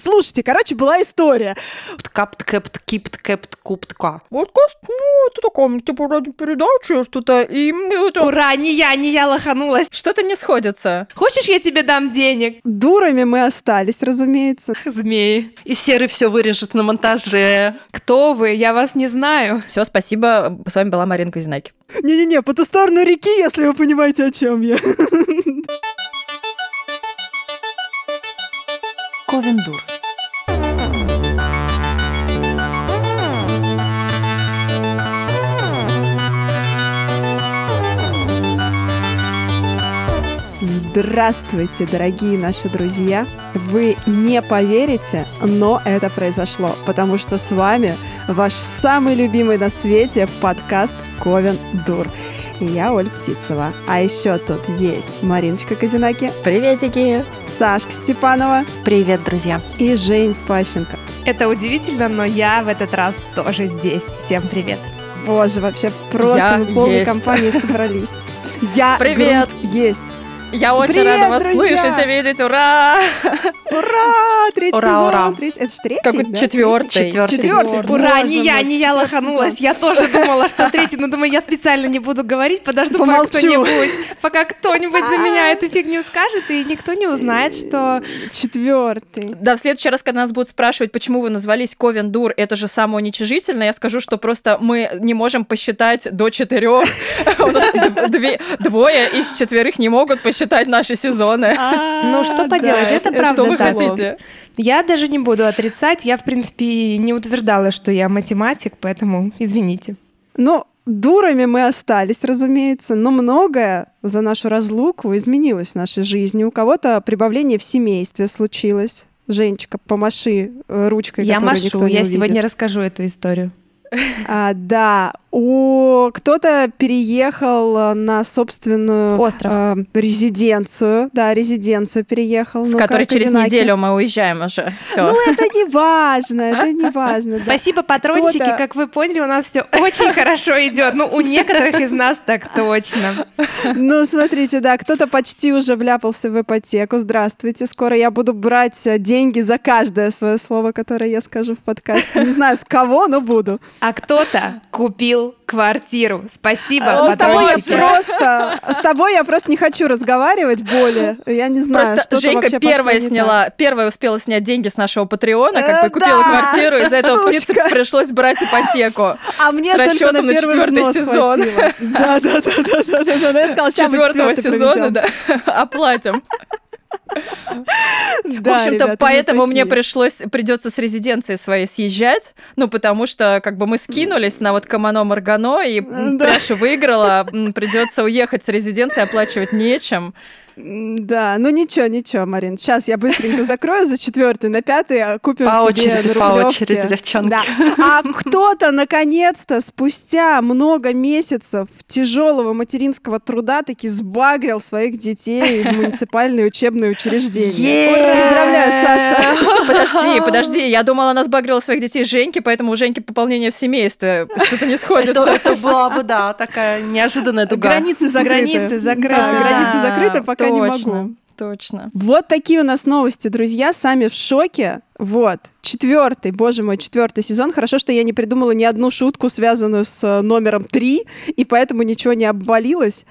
Слушайте, короче, была история. Капт, кэпт, кипт, кэпт, куптка. Подкаст, ну, это такая, типа, радиопередача, что-то, и... Это... Ура, не я, не я лоханулась. Что-то не сходится. Хочешь, я тебе дам денег? Дурами мы остались, разумеется. Змеи. И Серый все вырежет на монтаже. Кто вы? Я вас не знаю. Все, спасибо. С вами была Марина Козинаки. Не-не-не, по ту сторону реки, если вы понимаете, о чем я. Ковендур. Здравствуйте, дорогие наши друзья! Вы не поверите, но это произошло, потому что с вами ваш самый любимый на свете подкаст Ковен Дур. И я Оль Птицева. А еще тут есть Мариночка Казинаки. Приветики! Сашка Степанова. Привет, друзья. И Жень Спащенко. Это удивительно, но я в этот раз тоже здесь. Всем привет. Боже, вообще просто Я мы полной есть. компанией собрались. Я Привет. говорю, есть. Я очень Привет, рада вас друзья! слышать и видеть. Ура! Ура! Третий Ура, сезон. ура. Третий- Это же третий, Какой да? четвертый. Четвертый. Четвертый. Ура, не я, не я лоханулась. Я тоже думала, что третий, но думаю, я специально не буду говорить, подожду, пока кто-нибудь, пока кто-нибудь за меня эту фигню скажет, и никто не узнает, что... Четвертый. Да, в следующий раз, когда нас будут спрашивать, почему вы назвались Ковендур, это же самоуничижительно, я скажу, что просто мы не можем посчитать до четырех. Двое из четверых не могут посчитать наши сезоны. Ну, что поделать, это правда Что вы хотите? Я даже не буду отрицать, я, в принципе, не утверждала, что я математик, поэтому извините. Ну, дурами мы остались, разумеется, но многое за нашу разлуку изменилось в нашей жизни. У кого-то прибавление в семействе случилось. Женечка, помаши э, ручкой, Я которую никто машу, не я увидит. сегодня расскажу эту историю. А, да, у кто-то переехал э, на собственную Остров. э, резиденцию, да, резиденцию переехал. С Ну-ка, которой через Казинаки. неделю мы уезжаем уже. Все. Ну, это не важно, это не важно. да. Спасибо, патрончики. Как вы поняли, у нас все очень хорошо идет. Ну, у некоторых из нас так точно. Ну, смотрите, да, кто-то почти уже вляпался в ипотеку. Здравствуйте, скоро я буду брать э, деньги за каждое свое слово, которое я скажу в подкасте. Не знаю, с кого, но буду. А кто-то купил квартиру. Спасибо, Ну, с тобой я просто... С тобой я просто не хочу разговаривать более. Я не знаю, Просто что-то Женька первая сняла, первая успела снять деньги с нашего Патреона, Э, как бы купила да, квартиру, из-за этого птице пришлось брать ипотеку. так. А мне с расчетом на первый четвертый сезон. Да, да, да, да, да, да, да. Я сказала, С «Ща мы четвертого сезона, проведем». да, оплатим. Да, в общем-то, ребята, поэтому мне пришлось, придется с резиденции своей съезжать, ну, потому что, как бы, мы скинулись на вот Камано-Маргано, и м, Да. Пряша выиграла, придется уехать с резиденции, оплачивать нечем. Да, ну ничего, ничего, Марин. Сейчас я быстренько закрою за четвертый на пятый, а купим По тебе очереди, на по очереди, девчонки. Да. А кто-то, наконец-то, спустя много месяцев тяжелого материнского труда таки сбагрил своих детей в муниципальные учебные учреждения. Поздравляю, Саша. Подожди, подожди, я думала, она сбагрила своих детей Женьки, поэтому у Женьки пополнение в семействе. Что-то не сходится. это была бы, да, такая неожиданная дуга. Границы закрыты. Границы закрыты. Границы закрыты, пока не точно, могу. Точно. Вот такие у нас новости, друзья, сами в шоке. Вот, четвертый, боже мой, четвертый сезон. Хорошо, что я не придумала ни одну шутку, связанную с э, номером три, и поэтому ничего не обвалилось.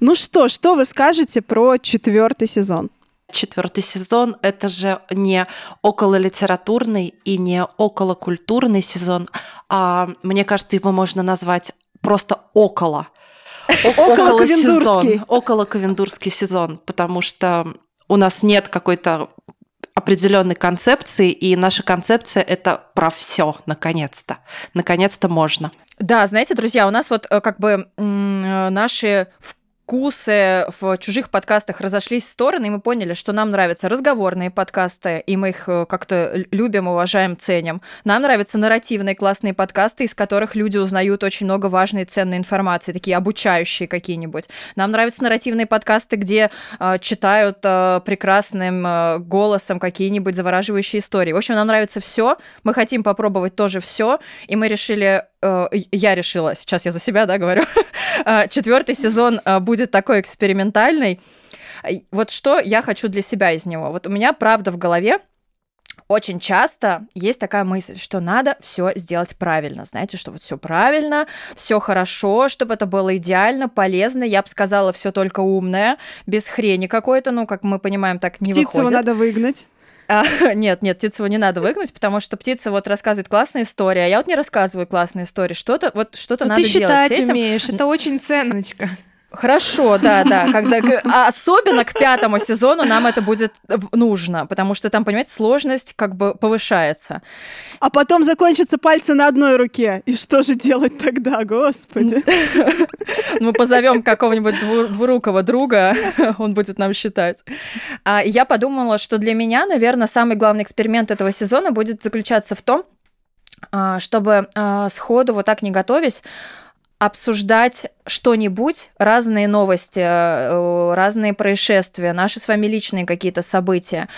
Ну что, что вы скажете про четвертый сезон? Четвертый сезон — это же не окололитературный и не околокультурный сезон, а мне кажется, его можно назвать просто около. О- Около-ковендурский. сезон, Около-ковендурский сезон, потому что у нас нет какой-то определенной концепции, и наша концепция это про все, наконец-то. Наконец-то можно. Да, знаете, друзья, у нас вот э, как бы э, наши вкусы в чужих подкастах разошлись в стороны, и мы поняли, что нам нравятся разговорные подкасты, и мы их э, как-то любим, уважаем, ценим. Нам нравятся нарративные классные подкасты, из которых люди узнают очень много важной и ценной информации, такие обучающие какие-нибудь. Нам нравятся нарративные подкасты, где э, читают э, прекрасным э, голосом какие-нибудь завораживающие истории. В общем, нам нравится все. Мы хотим попробовать тоже все, и мы решили, э, я решила, сейчас я за себя, да, говорю, э, четвертый сезон э, будет такой экспериментальный. Вот что я хочу для себя из него. Вот у меня правда в голове очень часто есть такая мысль, что надо все сделать правильно. Знаете, что вот все правильно, все хорошо, чтобы это было идеально, полезно. Я бы сказала, все только умное, без хрени какой-то. Ну, как мы понимаем, так не Птицу выходит. надо выгнать. А, нет, нет, птицу не надо выгнать, потому что птица вот рассказывает классные истории, а я вот не рассказываю классные истории. Что-то вот что-то Ну, надо ты делать с этим. умеешь, это очень ценночка. Хорошо, да, да. Когда, а особенно к пятому сезону нам это будет нужно, потому что там, понимаете, сложность как бы повышается. А потом закончатся пальцы на одной руке. И что же делать тогда, господи? Мы позовем какого-нибудь дву- двурукого друга, он будет нам считать. А я подумала, что для меня, наверное, самый главный эксперимент этого сезона будет заключаться в том, а, чтобы сходу, вот так не готовясь, обсуждать что-нибудь, разные новости, э, разные происшествия, наши с вами личные какие-то события,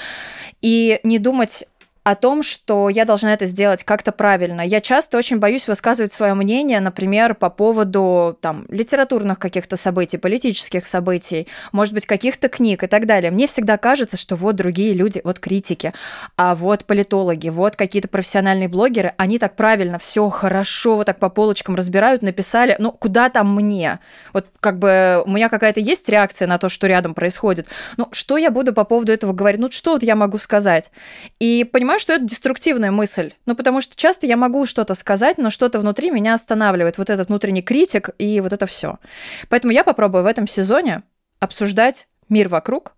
и не думать о том, что я должна это сделать как-то правильно. Я часто очень боюсь высказывать свое мнение, например, по поводу там, литературных каких-то событий, политических событий, может быть, каких-то книг и так далее. Мне всегда кажется, что вот другие люди, вот критики, а вот политологи, вот какие-то профессиональные блогеры, они так правильно, все хорошо, вот так по полочкам разбирают, написали, ну, куда там мне? Вот как бы у меня какая-то есть реакция на то, что рядом происходит. Ну, что я буду по поводу этого говорить? Ну, что вот я могу сказать? И понимаю, что это деструктивная мысль. Ну, потому что часто я могу что-то сказать, но что-то внутри меня останавливает. Вот этот внутренний критик и вот это все. Поэтому я попробую в этом сезоне обсуждать мир вокруг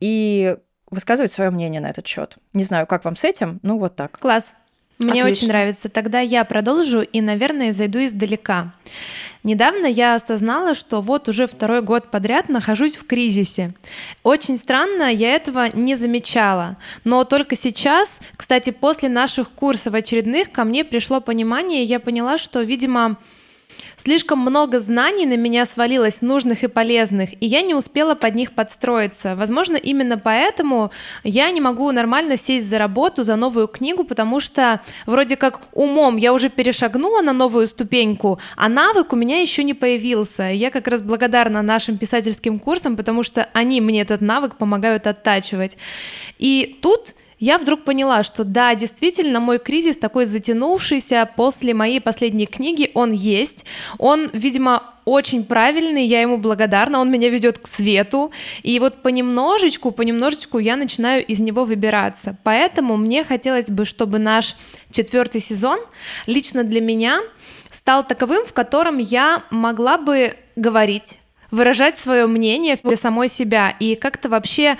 и высказывать свое мнение на этот счет. Не знаю, как вам с этим, ну вот так. Класс. Мне Отлично. очень нравится. Тогда я продолжу и, наверное, зайду издалека. Недавно я осознала, что вот уже второй год подряд нахожусь в кризисе. Очень странно, я этого не замечала. Но только сейчас, кстати, после наших курсов очередных, ко мне пришло понимание, и я поняла, что, видимо, Слишком много знаний на меня свалилось, нужных и полезных, и я не успела под них подстроиться. Возможно, именно поэтому я не могу нормально сесть за работу, за новую книгу, потому что вроде как умом я уже перешагнула на новую ступеньку, а навык у меня еще не появился. Я как раз благодарна нашим писательским курсам, потому что они мне этот навык помогают оттачивать. И тут я вдруг поняла, что да, действительно, мой кризис такой затянувшийся после моей последней книги, он есть. Он, видимо, очень правильный, я ему благодарна, он меня ведет к свету, и вот понемножечку, понемножечку я начинаю из него выбираться. Поэтому мне хотелось бы, чтобы наш четвертый сезон лично для меня стал таковым, в котором я могла бы говорить, выражать свое мнение для самой себя и как-то вообще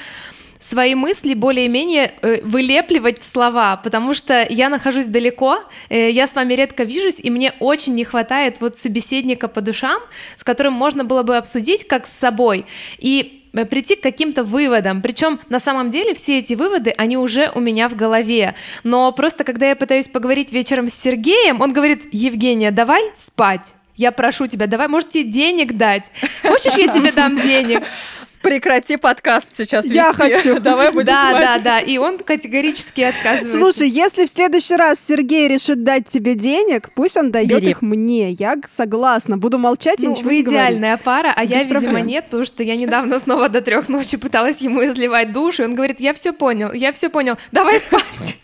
свои мысли более-менее э, вылепливать в слова, потому что я нахожусь далеко, э, я с вами редко вижусь, и мне очень не хватает вот собеседника по душам, с которым можно было бы обсудить как с собой, и э, прийти к каким-то выводам. Причем на самом деле все эти выводы, они уже у меня в голове. Но просто когда я пытаюсь поговорить вечером с Сергеем, он говорит, Евгения, давай спать. Я прошу тебя, давай, может тебе денег дать? Хочешь, я тебе дам денег? Прекрати подкаст сейчас Я вести. хочу. Давай будем Да, да, да. И он категорически отказывается. Слушай, если в следующий раз Сергей решит дать тебе денег, пусть он дает Бери. их мне. Я согласна. Буду молчать и Ну, ничего вы не говорить. идеальная пара, а я, видимо, нет, потому что я недавно снова до трех ночи пыталась ему изливать душ, и он говорит, я все понял, я все понял, давай спать.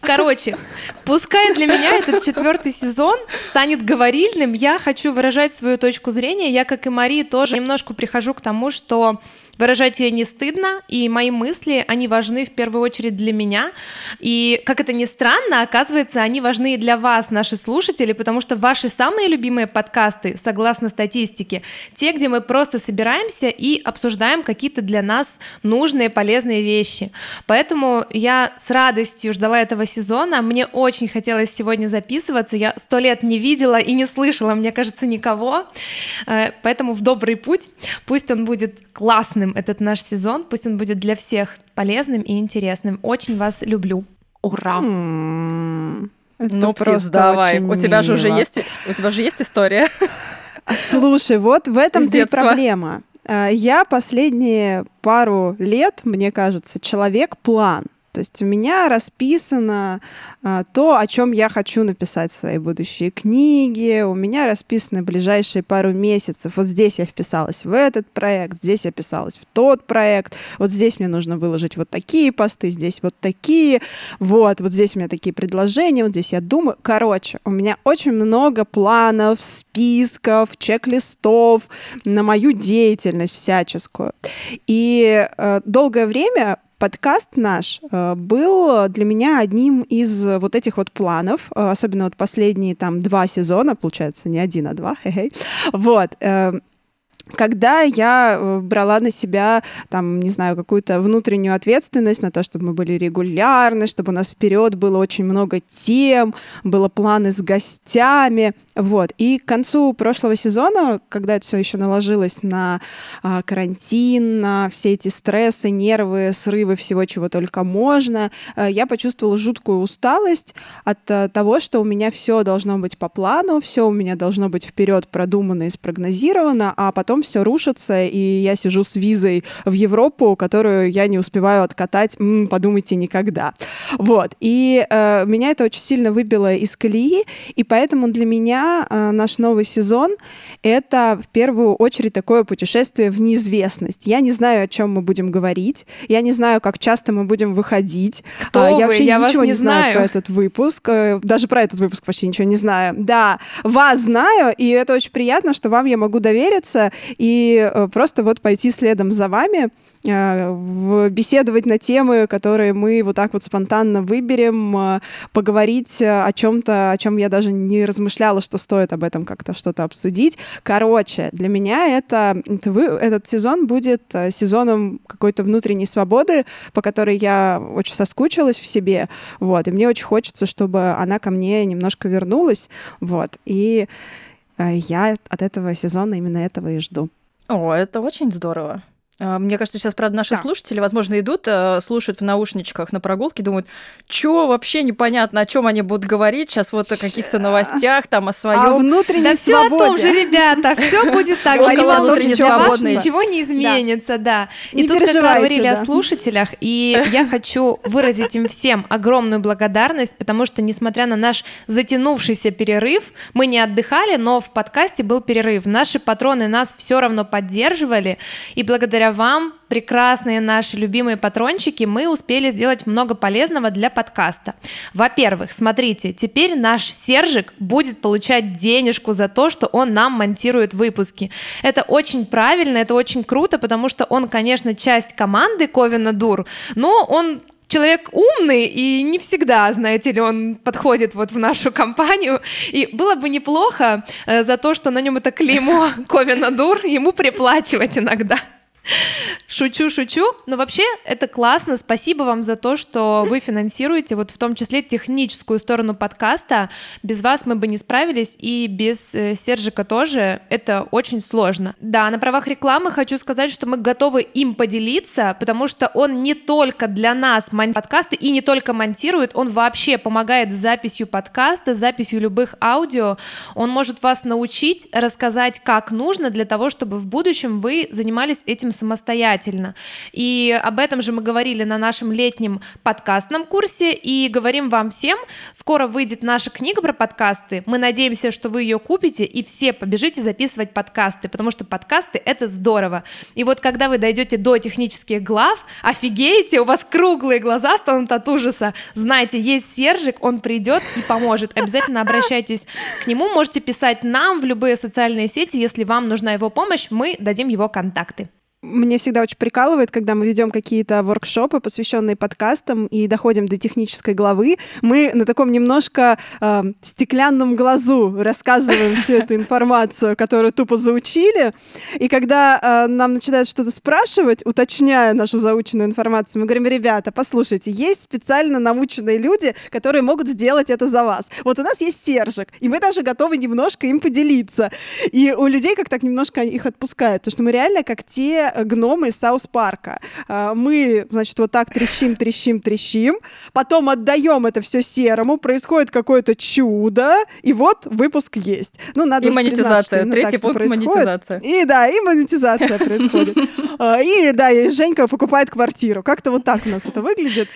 Короче, пускай для меня этот четвертый сезон станет говорильным, я хочу выражать свою точку зрения, я, как и Мария, тоже немножко прихожу к тому, что выражать ее не стыдно, и мои мысли, они важны в первую очередь для меня, и, как это ни странно, оказывается, они важны и для вас, наши слушатели, потому что ваши самые любимые подкасты, согласно статистике, те, где мы просто собираемся и обсуждаем какие-то для нас нужные, полезные вещи. Поэтому я с радостью ждала этого сезона, мне очень хотелось сегодня записываться, я сто лет не видела и не слышала, мне кажется, никого, Э, поэтому в добрый путь, пусть он будет классным, этот наш сезон, пусть он будет для всех полезным и интересным. Очень вас люблю. Ура! Это Ну, просто давай. очень У тебя же уже мило. есть, у тебя же есть история. А, Слушай, вот в этом детства. проблема. А, Я последние пару лет, мне кажется, человек-план. То То есть у меня расписано а, то, о чем я хочу написать в свои будущие книги, у меня расписаны ближайшие пару месяцев. Вот здесь я вписалась в этот проект, здесь я вписалась в тот проект, вот здесь мне нужно выложить вот такие посты, здесь вот такие, вот, вот здесь у меня такие предложения, вот здесь я думаю. Короче, у меня очень много планов, списков, чек-листов на мою деятельность всяческую. И э, долгое время подкаст наш э, был для меня одним из вот этих вот планов, э, особенно вот последние там два сезона, получается, не один, а два, хе-хей. Вот. Когда я э, брала на себя, там, не знаю, какую-то внутреннюю ответственность на то, чтобы мы были регулярны, чтобы у нас вперед было очень много тем, было планы с гостями, вот. И к концу прошлого сезона, когда это все еще наложилось на а, карантин, на все эти стрессы, нервы, срывы всего, чего только можно, а, я почувствовала жуткую усталость от а, того, что у меня все должно быть по плану, все у меня должно быть вперед продумано и спрогнозировано, а потом потом все рушится, и я сижу с визой в Европу, которую я не успеваю откатать, м-м, подумайте, никогда. Вот. И э, меня это очень сильно выбило из колеи, и поэтому для меня э, наш новый сезон — это в первую очередь такое путешествие в неизвестность. Я не знаю, о чем мы будем говорить, я не знаю, как часто мы будем выходить. Кто а, вы? Я вообще я ничего не не знаю знаю про этот выпуск, э, даже про этот выпуск почти ничего не знаю. Да, вас знаю, и это очень приятно, что вам я могу довериться, и э, просто вот пойти следом за вами, э, беседовать на темы, которые мы вот так вот спонтанно выберем, э, поговорить о чем-то, о чем я даже не размышляла, что стоит об этом как-то что-то обсудить. Короче, для меня это, этот сезон будет сезоном какой-то внутренней свободы, по которой я очень соскучилась в себе, вот, и мне очень хочется, чтобы она ко мне немножко вернулась, вот, и я от этого сезона именно этого и жду. О, это очень здорово. А, мне кажется, сейчас, правда, наши Да. слушатели, возможно, идут, э, слушают в наушничках на прогулке, думают, что вообще непонятно, о чем они будут говорить сейчас вот о каких-то новостях, там о своем. внутренней Да все о том же, ребята, все будет так же. Внутренне свободной. Ничего не изменится, да. И тут как раз говорили о слушателях, и я хочу выразить им всем огромную благодарность, потому что, несмотря на наш затянувшийся перерыв, мы не отдыхали, но в подкасте был перерыв. Наши патроны нас все равно поддерживали, и благодаря вам, прекрасные наши любимые патрончики, мы успели сделать много полезного для подкаста. Во-первых, смотрите, теперь наш Сержик будет получать денежку за то, что он нам монтирует выпуски. Это очень правильно, это очень круто, потому что он, конечно, часть команды Ковина Дур, но он человек умный и не всегда, знаете ли, он подходит вот в нашу компанию. И было бы неплохо э, за то, что на нем это клеймо Ковина Дур, ему приплачивать иногда. Шучу, шучу. Но вообще это классно. Спасибо вам за то, что вы финансируете, вот в том числе техническую сторону подкаста. Без вас мы бы не справились, и без э, Сержика тоже. Это очень сложно. Да, на правах рекламы хочу сказать, что мы готовы им поделиться, потому что он не только для нас монтирует подкасты и не только монтирует, он вообще помогает с записью подкаста, с записью любых аудио. Он может вас научить, рассказать, как нужно для того, чтобы в будущем вы занимались этим самостоятельно. И об этом же мы говорили на нашем летнем подкастном курсе и говорим вам всем, скоро выйдет наша книга про подкасты. Мы надеемся, что вы ее купите и все побежите записывать подкасты, потому что подкасты — это здорово. И вот когда вы дойдете до технических глав, офигеете, у вас круглые глаза станут от ужаса. Знайте, есть Сержик, он придет и поможет. Обязательно обращайтесь к нему, можете писать нам в любые социальные сети, если вам нужна его помощь, мы дадим его контакты. Мне всегда очень прикалывает, когда мы ведем какие-то воркшопы, посвященные подкастам, и доходим до технической главы. Мы на таком немножко э, стеклянном глазу рассказываем всю эту информацию, которую тупо заучили. И когда э, нам начинают что-то спрашивать, уточняя нашу заученную информацию, мы говорим, ребята, послушайте, есть специально наученные люди, которые могут сделать это за вас. Вот у нас есть Сержик, и мы даже готовы немножко им поделиться. И у людей как так немножко их отпускают, потому что мы реально как те гномы из Саус Парка. А, Мы, значит, вот так трещим, трещим, трещим, потом отдаем это все серому, происходит какое-то чудо, и вот выпуск есть. Ну, надо И признать, монетизация. именно Третий пункт происходит. монетизация. И да, и монетизация происходит. А, И да, и Женька покупает квартиру. Как-то вот так у нас это выглядит.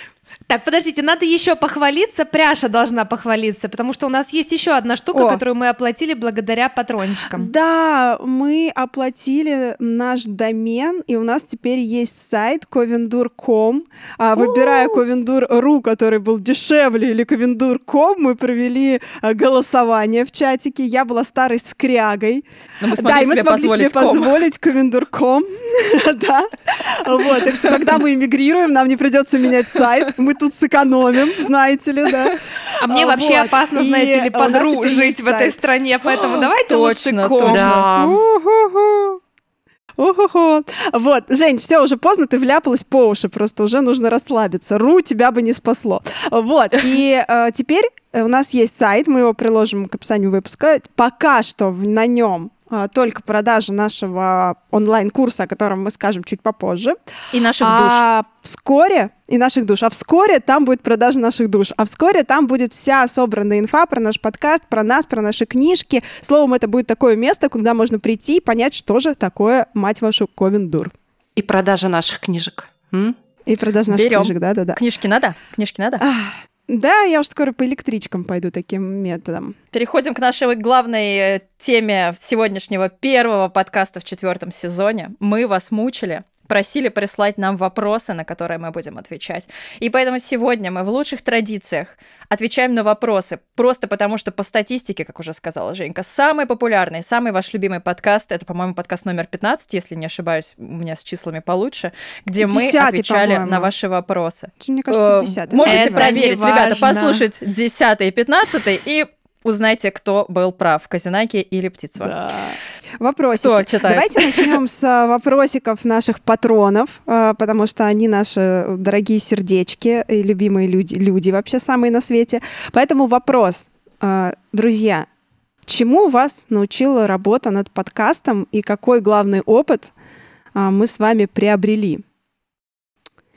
Так, подождите, надо еще похвалиться. Пряша должна похвалиться, потому что у нас есть еще одна штука, О. которую мы оплатили благодаря патрончикам. Да, мы оплатили наш домен, и у нас теперь есть сайт covendur.com. А, выбирая covendur.ru, который был дешевле, или covendur.com, мы провели а, голосование в чатике. Я была старой скрягой. Но мы да, и мы смогли себе позволить covendur.com. да. Вот, так что когда мы эмигрируем, нам не придется менять сайт. Мы тут сэкономим, знаете ли, да. А мне вообще опасно, знаете ли, у нас подру теперь жить есть в этой стране, поэтому давайте лучше ком. Уху-ху. Вот, Жень, все уже поздно, ты вляпалась по уши, просто уже нужно расслабиться. Ру тебя бы не спасло. Вот, и э, теперь у нас есть сайт, мы его приложим к описанию выпуска. Пока что в- на нем только продажа нашего онлайн-курса, о котором мы скажем чуть попозже. И наших душ. А вскоре и наших душ. А вскоре там будет продажа наших душ. А вскоре там будет вся собранная инфа про наш подкаст, про нас, про наши книжки. Словом, это будет такое место, куда можно прийти и понять, что же такое, мать вашу, Ковендур. И продажа наших книжек. М? И продажа наших Берем. книжек, да-да-да. Книжки надо? Книжки надо? Да, я уж скоро по электричкам пойду таким методом. Переходим к нашей главной э, теме сегодняшнего первого подкаста в четвертом сезоне. Мы вас мучили, просили прислать нам вопросы, на которые мы будем отвечать. И поэтому сегодня мы в лучших традициях отвечаем на вопросы, просто потому что по статистике, как уже сказала Женька, самый популярный, самый ваш любимый подкаст, это, по-моему, подкаст номер 15, если не ошибаюсь, у меня с числами получше, где мы Десятый, отвечали по-моему. на ваши вопросы. Мне кажется, Э, десятый. Можете Это проверить, ребята, послушать 10 и 15 и узнайте, кто был прав, Казинаки или Птицева. Да. Вопросики. Кто читает? Давайте начнем с а, вопросиков наших патронов, а, потому что они наши дорогие сердечки и любимые люди, люди вообще самые на свете. Поэтому вопрос, а, друзья, чему вас научила работа над подкастом и какой главный опыт мы с вами приобрели?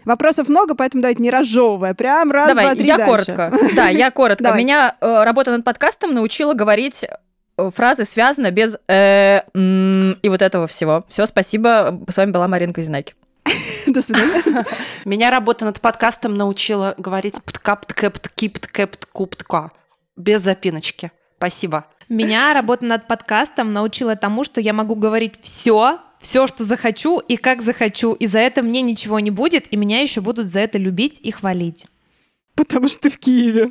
Вопросов много, поэтому давайте не разжевывая. Прям раз, Давай, два, три я дальше. коротко. Да, я коротко. Меня э, работа над подкастом научила говорить э, фразы связано без э, м, и вот этого всего. Все, спасибо. С вами была Марина Казинаки. До свидания. Меня работа над подкастом научила говорить птка, птке, птки, птке, птку, птка. Без запиночки. Спасибо. Меня работа над подкастом научила тому, что я могу говорить все, все, что захочу и как захочу, и за это мне ничего не будет, и меня еще будут за это любить и хвалить. Потому что ты в Киеве.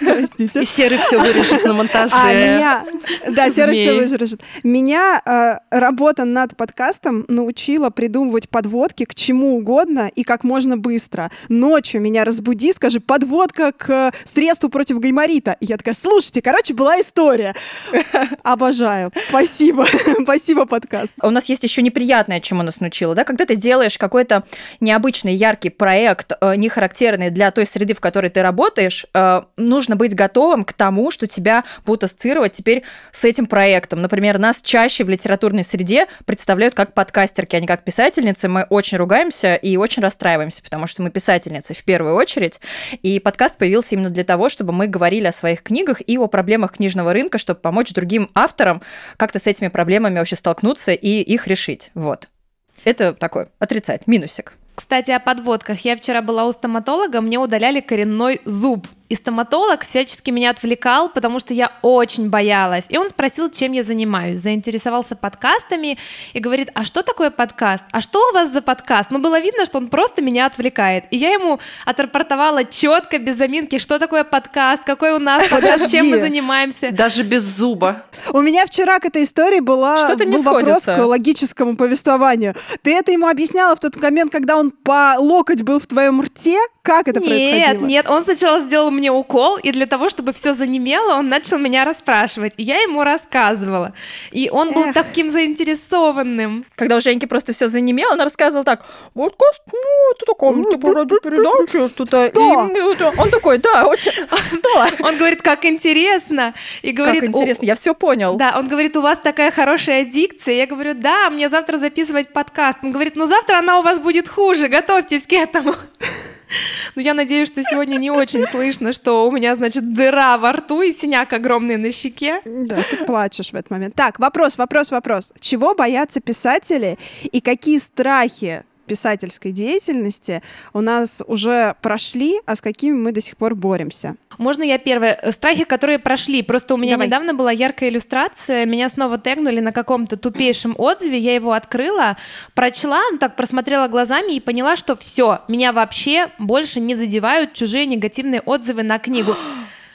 Простите. И Серый все вырежет на монтаже. А меня, да, Серый все Змеи. выжрежет. Меня э, работа над подкастом научила придумывать подводки к чему угодно и как можно быстро. Ночью меня разбуди, скажи, подводка к э, средству против гайморита. И я такая, слушайте, короче, была история. Обожаю. Спасибо. Спасибо, подкаст. У нас есть еще неприятное, чему нас научило, да, когда ты делаешь какой-то необычный, яркий проект, э, не характерный для той среды, в которой ты работаешь, э, нужно быть готовым к тому, что тебя будут ассоциировать теперь с этим проектом. Например, нас чаще в литературной среде представляют как подкастерки, а не как писательницы. Мы очень ругаемся и очень расстраиваемся, потому что мы писательницы в первую очередь. И подкаст появился именно для того, чтобы мы говорили о своих книгах и о проблемах книжного рынка, чтобы помочь другим авторам как-то с этими проблемами вообще столкнуться и их решить. Вот. Это такой отрицать, минусик. Кстати, о подводках. Я вчера была у стоматолога, мне удаляли коренной зуб. И стоматолог всячески меня отвлекал, потому что я очень боялась. И он спросил, чем я занимаюсь. Заинтересовался подкастами и говорит, а что такое подкаст? А что у вас за подкаст? Ну, было видно, что он просто меня отвлекает. И я ему отрапортовала четко, без заминки, что такое подкаст, какой у нас подкаст, чем мы занимаемся. Даже без зуба. У меня вчера к этой истории была, Что-то не был вопрос сходится. к логическому повествованию. Ты это ему объясняла в тот момент, когда он по локоть был в твоем рте? Как это нет, происходило? нет, он сначала сделал мне укол, и для того, чтобы все занемело, он начал меня расспрашивать. И я ему рассказывала. И он был Эх. таким заинтересованным. Когда у Женьки просто все занемело, она рассказывала так, подкаст, ну, это такое, типа, радиопередача, что-то. И, ну, Он такой, да, очень... Сто. Он говорит, как интересно. И говорит, Как «О, интересно, я все понял. Да, он говорит, у вас такая хорошая дикция. Я говорю, да, мне завтра записывать подкаст. Он говорит, ну завтра она у вас будет хуже, готовьтесь к этому. Ну, я надеюсь, что сегодня не очень слышно, что у меня, значит, дыра во рту и синяк огромный на щеке. Да, ты плачешь в этот момент. Так, вопрос, вопрос, вопрос. Чего боятся писатели и какие страхи писательской деятельности у нас уже прошли, а с какими мы до сих пор боремся. Можно я первая? Страхи, которые прошли. Просто у меня Давай. недавно была яркая иллюстрация, меня снова тегнули на каком-то тупейшем отзыве, я его открыла, прочла, ну, так просмотрела глазами и поняла, что все, меня вообще больше не задевают чужие негативные отзывы на книгу.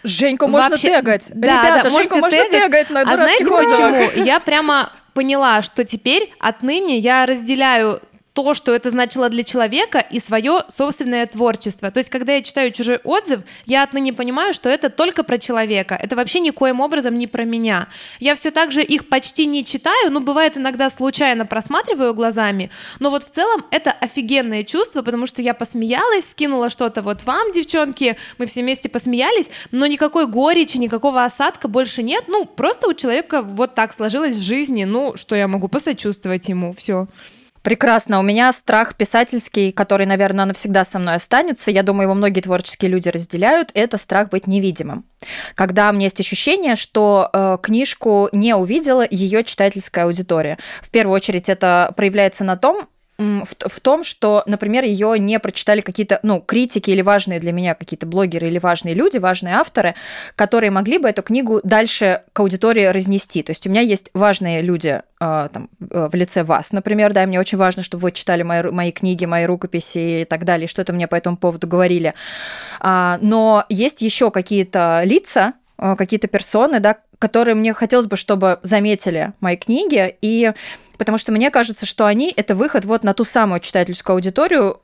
Женьку можно Вообще... тегать. Да, Ребята, да, Женьку можно тегать, тегать на а знаете отзывах. почему? Я прямо поняла, что теперь отныне я разделяю то, что это значило для человека, и свое собственное творчество. То есть, когда я читаю чужой отзыв, я отныне понимаю, что это только про человека. Это вообще никоим образом не про меня. Я все так же их почти не читаю, но бывает иногда случайно просматриваю глазами. Но вот в целом это офигенное чувство, потому что я посмеялась, скинула что-то вот вам, девчонки, мы все вместе посмеялись, но никакой горечи, никакого осадка больше нет. Ну, просто у человека вот так сложилось в жизни. Ну, что я могу посочувствовать ему, все. Прекрасно. У меня страх писательский, который, наверное, навсегда со мной останется. Я думаю, его многие творческие люди разделяют. Это страх быть невидимым. Когда у меня есть ощущение, что э, книжку не увидела ее читательская аудитория. В первую очередь это проявляется на том, в, в том, что, например, ее не прочитали какие-то, ну, критики или важные для меня какие-то блогеры или важные люди, важные авторы, которые могли бы эту книгу дальше к аудитории разнести. То есть у меня есть важные люди э, там, в лице вас, например, да, и мне очень важно, чтобы вы читали мои, мои книги, мои рукописи и так далее, что-то мне по этому поводу говорили. А, но есть еще какие-то лица, э, какие-то персоны, да, которые мне хотелось бы, чтобы заметили мои книги, и потому что мне кажется, что они — это выход вот на ту самую читательскую аудиторию,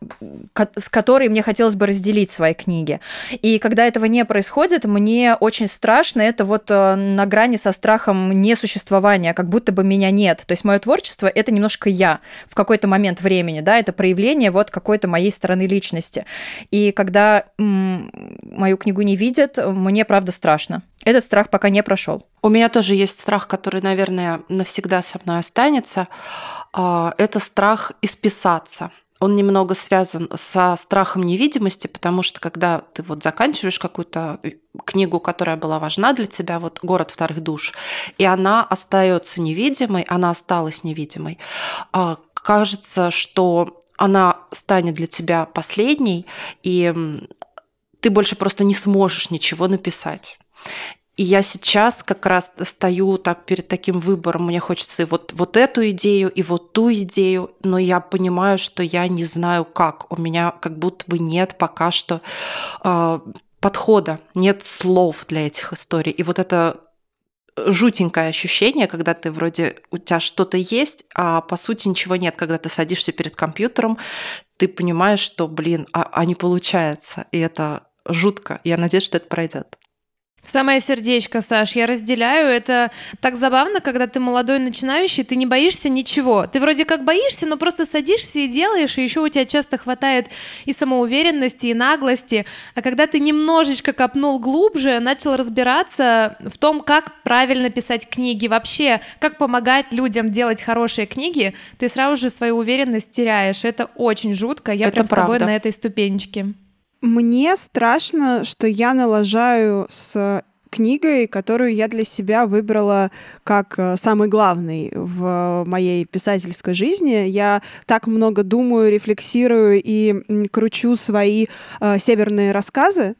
с которой мне хотелось бы разделить свои книги. И когда этого не происходит, мне очень страшно, это вот э, на грани со страхом несуществования, как будто бы меня нет. То есть мое творчество — это немножко я в какой-то момент времени, да, это проявление вот какой-то моей стороны личности. И когда м- мою книгу не видят, мне правда страшно. Этот страх пока не прошел. У меня тоже есть страх, который, наверное, навсегда со мной останется. А, это страх исписаться. Он немного связан со страхом невидимости, потому что когда ты вот заканчиваешь какую-то книгу, которая была важна для тебя, вот «Город вторых душ», и она остается невидимой, она осталась невидимой, а, кажется, что она станет для тебя последней, и ты больше просто не сможешь ничего написать. И я сейчас как раз стою так перед таким выбором. Мне хочется и вот, вот эту идею, и вот ту идею, но я понимаю, что я не знаю как. У меня как будто бы нет пока что э, подхода, нет слов для этих историй. И вот это жутенькое ощущение, когда ты вроде у тебя что-то есть, а по сути ничего нет, когда ты садишься перед компьютером, ты понимаешь, что, блин, а, а не получается, и это жутко. Я надеюсь, что это пройдет. Самое сердечко, Саш, я разделяю. Это так забавно, когда ты молодой начинающий, ты не боишься ничего. Ты вроде как боишься, но просто садишься и делаешь, и еще у тебя часто хватает и самоуверенности, и наглости. А когда ты немножечко копнул глубже, начал разбираться в том, как правильно писать книги, вообще, как помогать людям делать хорошие книги, ты сразу же свою уверенность теряешь. Это очень жутко. Я Это прям правда. с тобой на этой ступенечке. Мне страшно, что я налажаю с книгой, которую я для себя выбрала как э, самый главный в моей писательской жизни. Я так много думаю, рефлексирую и кручу свои э, северные рассказы,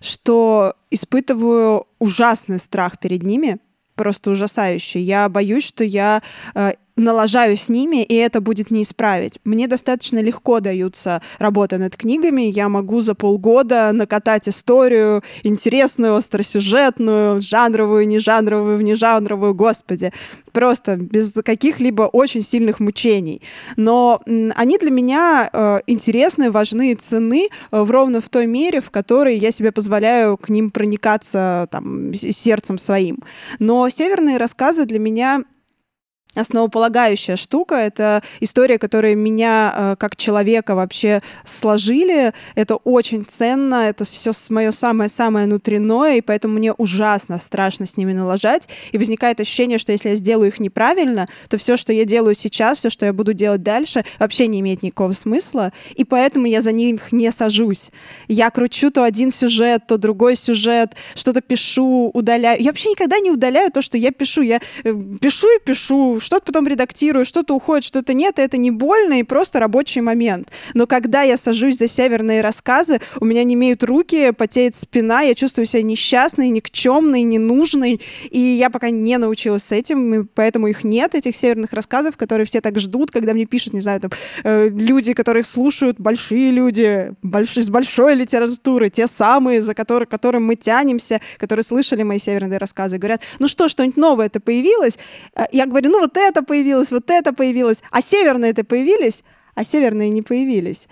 что испытываю ужасный страх перед ними, просто ужасающий. Я боюсь, что я э, налажаю с ними, и это будет не исправить. Мне достаточно легко даются работы над книгами. Я могу за полгода накатать историю интересную, остросюжетную, жанровую, нежанровую, внежанровую, господи. Просто без каких-либо очень сильных мучений. Но они для меня э, интересны, важны и ценны э, в ровно в той мере, в которой я себе позволяю к ним проникаться там, сердцем своим. Но северные рассказы для меня основополагающая штука. Это история, которая меня э, как человека вообще сложили. Это очень ценно, это все мое самое-самое внутреннее, и поэтому мне ужасно страшно с ними налажать. И возникает ощущение, что если я сделаю их неправильно, то все, что я делаю сейчас, все, что я буду делать дальше, вообще не имеет никакого смысла. И поэтому я за них не сажусь. Я кручу то один сюжет, то другой сюжет, что-то пишу, удаляю. Я вообще никогда не удаляю то, что я пишу. Я э, пишу и пишу, что-то потом редактирую, что-то уходит, что-то нет, и это не больно, и просто рабочий момент. Но когда я сажусь за северные рассказы, у меня не имеют руки, потеет спина, я чувствую себя несчастной, никчемной, ненужной, и я пока не научилась с этим, и поэтому их нет, этих северных рассказов, которые все так ждут, когда мне пишут, не знаю, там, э, люди, которых слушают большие люди, больш... с большой литературы, те самые, за которые, которым мы тянемся, которые слышали мои северные рассказы, говорят, ну что, что-нибудь новое это появилось? Э, я говорю, ну вот это появилось, вот это появилось, а северные это появились? а северные не появились.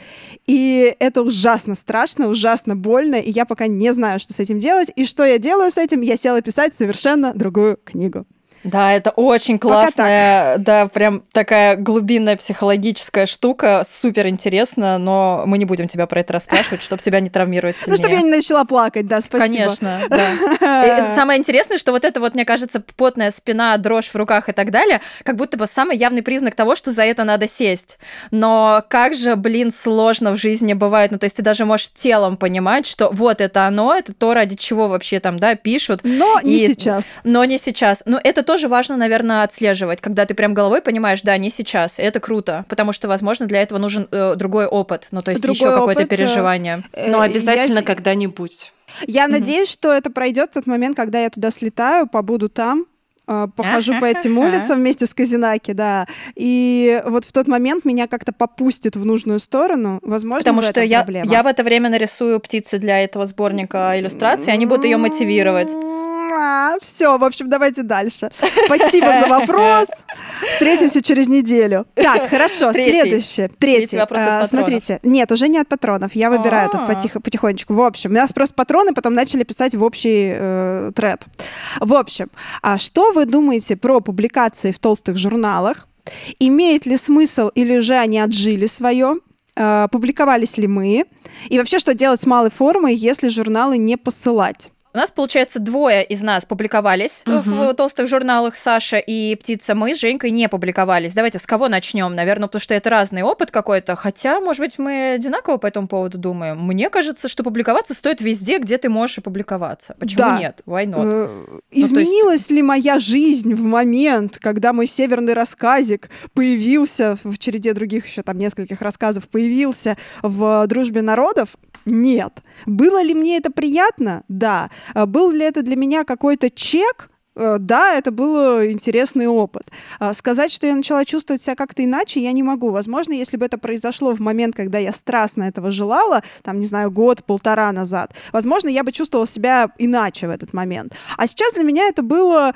И это ужасно страшно, ужасно больно, и я пока не знаю, что с этим делать. И что я делаю с этим? Я села писать совершенно другую книгу. Да, это очень классная, да, прям такая глубинная психологическая штука, супер интересно, но мы не будем тебя про это расспрашивать, чтобы тебя не травмировать сильнее. Ну, чтобы я не начала плакать, да, спасибо. Конечно, да. самое интересное, что вот это вот, мне кажется, потная спина, дрожь в руках и так далее, как будто бы самый явный признак того, что за это надо сесть. Но как же, блин, сложно в жизни бывает, ну, то есть ты даже можешь телом понимать, что вот это оно, это то, ради чего вообще там, да, пишут. Но не сейчас. Но не сейчас. Но это тоже важно, наверное, отслеживать, когда ты прям головой понимаешь, да, не сейчас, и это круто, потому что, возможно, для этого нужен э, другой опыт, ну, то есть еще какое-то э, переживание. Э, Но обязательно я... когда-нибудь. Я mm надеюсь, что это пройдет в тот момент, когда я туда слетаю, побуду там, э, похожу по этим улицам вместе с Казинаки, да. И вот в тот момент меня как-то попустит в нужную сторону. Возможно, Потому что я, я в это время нарисую птицы для этого сборника иллюстраций, они будут ее мотивировать. Все, в общем, давайте дальше. Спасибо за вопрос. Встретимся через неделю. Так, хорошо, следующее. Третий. а, Смотрите, нет, уже не от патронов. Я выбираю тут потихо, потихонечку. В общем, у нас просто патроны потом начали писать в общий э, тред. В общем, а что вы думаете про публикации в толстых журналах? Имеет ли смысл или уже они отжили свое? Э, публиковались ли мы? И вообще, что делать с малой формой, если журналы не посылать? У нас, получается, двое из нас публиковались Мгм. в толстых журналах, Саша и Птица. Мы с Женькой не публиковались. Давайте с кого начнем? Наверное, потому что это разный опыт какой-то. Хотя, может быть, мы одинаково по этому поводу думаем. Мне кажется, что публиковаться стоит везде, где ты можешь и публиковаться. Почему Да. нет? Why not? Э, Ну, Изменилась ли моя жизнь в момент, когда мой северный рассказик появился в череде других еще там нескольких рассказов, появился в «Дружбе народов»? Нет. Было ли мне это приятно? Да. А Был ли это для меня какой-то чек? Э, Да, это был интересный опыт. А Сказать, что я начала чувствовать себя как-то иначе, я не могу. Возможно, если бы это произошло в момент, когда я страстно этого желала, там, не знаю, год-полтора назад, возможно, я бы чувствовала себя иначе в этот момент. А сейчас для меня это было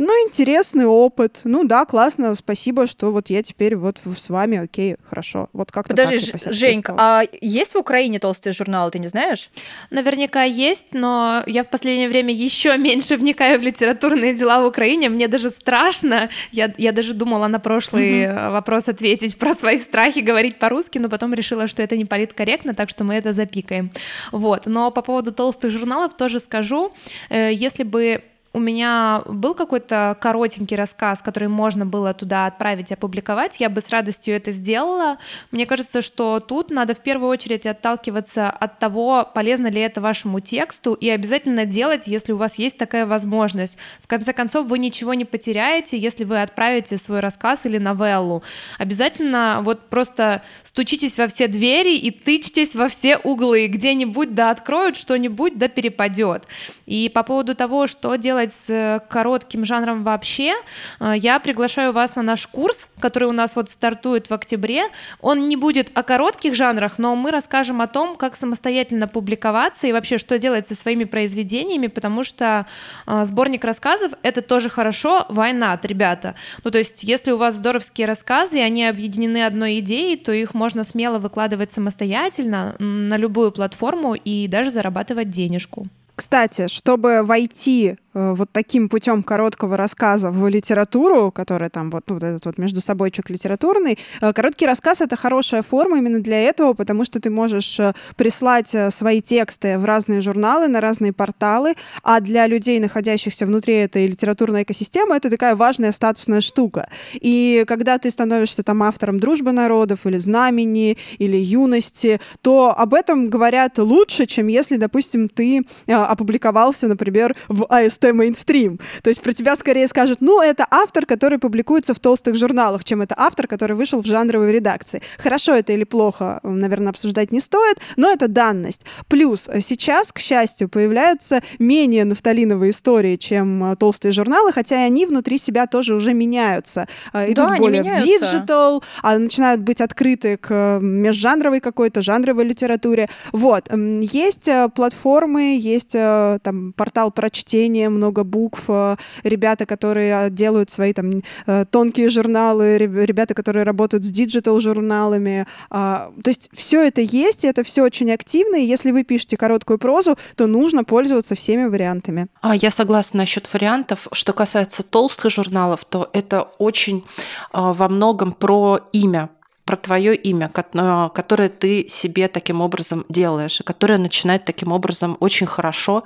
ну, интересный опыт. Ну да, классно, спасибо, что вот я теперь вот с вами, окей, хорошо. Вот как-то Подожди, так Ж- Женька, а есть в Украине толстые журналы, ты не знаешь? Наверняка есть, но я в последнее время еще меньше вникаю в литературные дела в Украине. Мне даже страшно. Я, я даже думала на прошлый э, вопрос ответить про свои страхи, говорить по-русски, но потом решила, что это не политкорректно, так что мы это запикаем. Вот. Но по поводу толстых журналов тоже скажу. Э, Если бы у меня был какой-то коротенький рассказ, который можно было туда отправить опубликовать, я бы с радостью это сделала. Мне кажется, что тут надо в первую очередь отталкиваться от того, полезно ли это вашему тексту, и обязательно делать, если у вас есть такая возможность. В конце концов, вы ничего не потеряете, если вы отправите свой рассказ или новеллу. Обязательно вот просто стучитесь во все двери и тычьтесь во все углы, где-нибудь да откроют что-нибудь, да перепадет. И по поводу того, что делать с э, коротким жанром вообще, э, я приглашаю вас на наш курс, который у нас вот стартует в октябре. Он не будет о коротких жанрах, но мы расскажем о том, как самостоятельно публиковаться и вообще, что делать со своими произведениями, потому что э, сборник рассказов — это тоже хорошо, why not, ребята? Ну, то есть, если у вас здоровские рассказы, и они объединены одной идеей, то их можно смело выкладывать самостоятельно на любую платформу и даже зарабатывать денежку. Кстати, чтобы войти вот таким путем короткого рассказа в литературу, которая там вот, ну, вот этот вот между собойчик литературный, э, короткий рассказ — это хорошая форма именно для этого, потому что ты можешь э, прислать э, свои тексты в разные журналы, на разные порталы, а для людей, находящихся внутри этой литературной экосистемы, это такая важная статусная штука. И когда ты становишься там автором «Дружбы народов» или «Знамени», или «Юности», то об этом говорят лучше, чем если, допустим, ты э, опубликовался, например, в АСТ ВСТ мейнстрим. То есть про тебя скорее скажут, ну, это автор, который публикуется в толстых журналах, чем это автор, который вышел в жанровой редакции. Хорошо это или плохо, наверное, обсуждать не стоит, но это данность. Плюс сейчас, к счастью, появляются менее нафталиновые истории, чем толстые журналы, хотя и они внутри себя тоже уже меняются. Идут Да, они более в digital, а начинают быть открыты к межжанровой какой-то, жанровой литературе. Вот. Есть э, платформы, есть э, там портал прочтения, много букв, э, ребята, которые э, делают свои там э, тонкие журналы, реб- ребята, которые работают с digital-журналами. А, То есть все это есть, и это все очень активно, и если вы пишете короткую прозу, то нужно пользоваться всеми вариантами. А, Я согласна насчет вариантов. Что касается толстых журналов, то это очень во многом про имя про твое имя, а, которое ты себе таким образом делаешь, и которое начинает таким образом очень хорошо,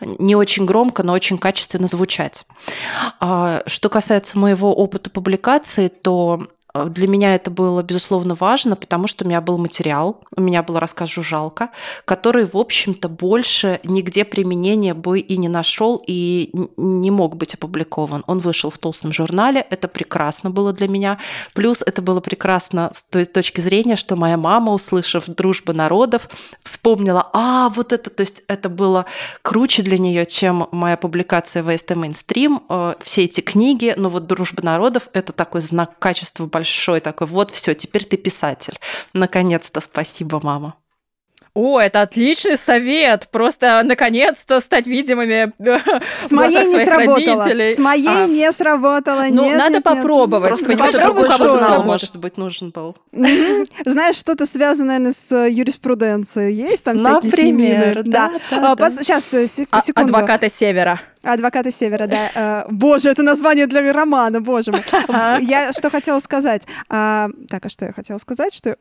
не очень громко, но очень качественно звучать. А, Что касается моего опыта публикации, то для меня это было, безусловно, важно, потому что у меня был материал, у меня был рассказ «Жужжалка», который, в общем-то, больше нигде применения бы и не нашел, и не мог быть опубликован. Он вышел в толстом журнале, это прекрасно было для меня. Плюс это было прекрасно с той точки зрения, что моя мама, услышав «Дружба народов», вспомнила, а, вот это, то есть это было круче для нее, чем моя публикация в АСТ Мейнстрим, э, все эти книги, но вот «Дружба народов» — это такой знак качества большой, такой, вот все, теперь ты писатель. Наконец-то спасибо, мама. О, это отличный совет! Просто наконец-то стать видимыми э, С моей не сработало. родителей. С моей А, не сработало. Ну, нет, надо нет, попробовать. Просто понимаешь, попробуй, другой сработает. может быть, нужен был. Знаешь, что-то связанное наверное, с э, юриспруденцией. Есть там всякие Например, да, да. Сейчас, А- секунду. Адвокаты Севера. Адвокаты Севера, да. Э, Боже, это название для романа, боже мой. Я что хотела сказать? А, Так, а что я хотела сказать? Что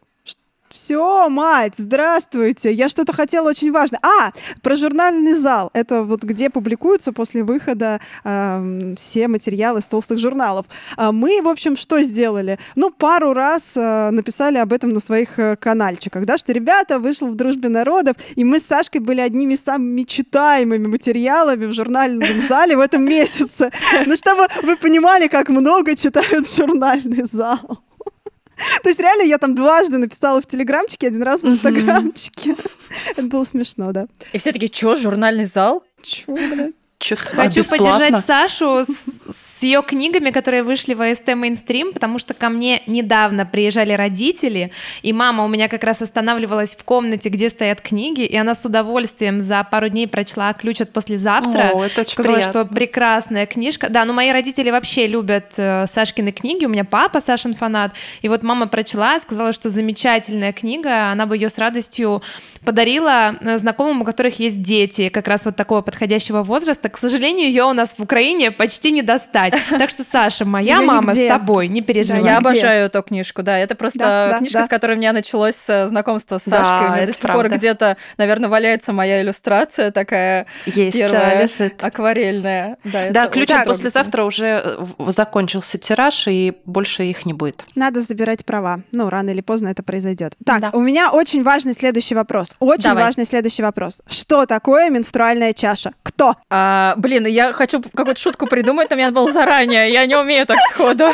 все, мать, здравствуйте. Я что-то хотела очень важно. А, про журнальный зал. Это вот где публикуются после выхода эм, все материалы с толстых журналов. А мы, в общем, что сделали? Ну, пару раз э, написали об этом на своих э, канальчиках, да, что, ребята, вышел в «Дружбе народов», и мы с Сашкой были одними из самыми читаемыми материалами в журнальном зале в этом месяце. Ну, чтобы вы понимали, как много читают журнальный зал. То есть реально я там дважды написала в телеграмчике, один раз в инстаграмчике. Это было смешно, да. И все таки что, журнальный зал? Чё, блядь? Чё, Хочу поддержать Сашу с, с ее книгами, которые вышли в АСТ Мейнстрим, потому что ко мне недавно приезжали родители, и мама у меня как раз останавливалась в комнате, где стоят книги, и она с удовольствием за пару дней прочла «Ключ от послезавтра». О, это очень Сказала, приятно. что прекрасная книжка. Да, ну мои родители вообще любят э, Сашкины книги. У меня папа Сашин фанат. И вот мама прочла, сказала, что замечательная книга. Она бы ее с радостью подарила э, знакомым, у которых есть дети, как раз вот такого подходящего возраста. К сожалению, ее у нас в Украине почти не достать. Так что, Саша, моя Её мама нигде. с тобой, не переживай. Я обожаю эту книжку, да. Это просто книжка, да. с которой у меня началось э, знакомство с Да, Сашкой. У меня до сих пор где-то, наверное, валяется моя иллюстрация такая первая, акварельная. Да, ключ послезавтра уже э, закончился тираж, и больше их не будет. Надо забирать права. Ну, рано или поздно это произойдет. Так, Да. у меня очень важный следующий вопрос. Очень Давай. важный следующий вопрос. Что такое менструальная чаша? Кто? А, блин, я хочу какую-то шутку придумать, но меня был заранее. Я не умею так сходу.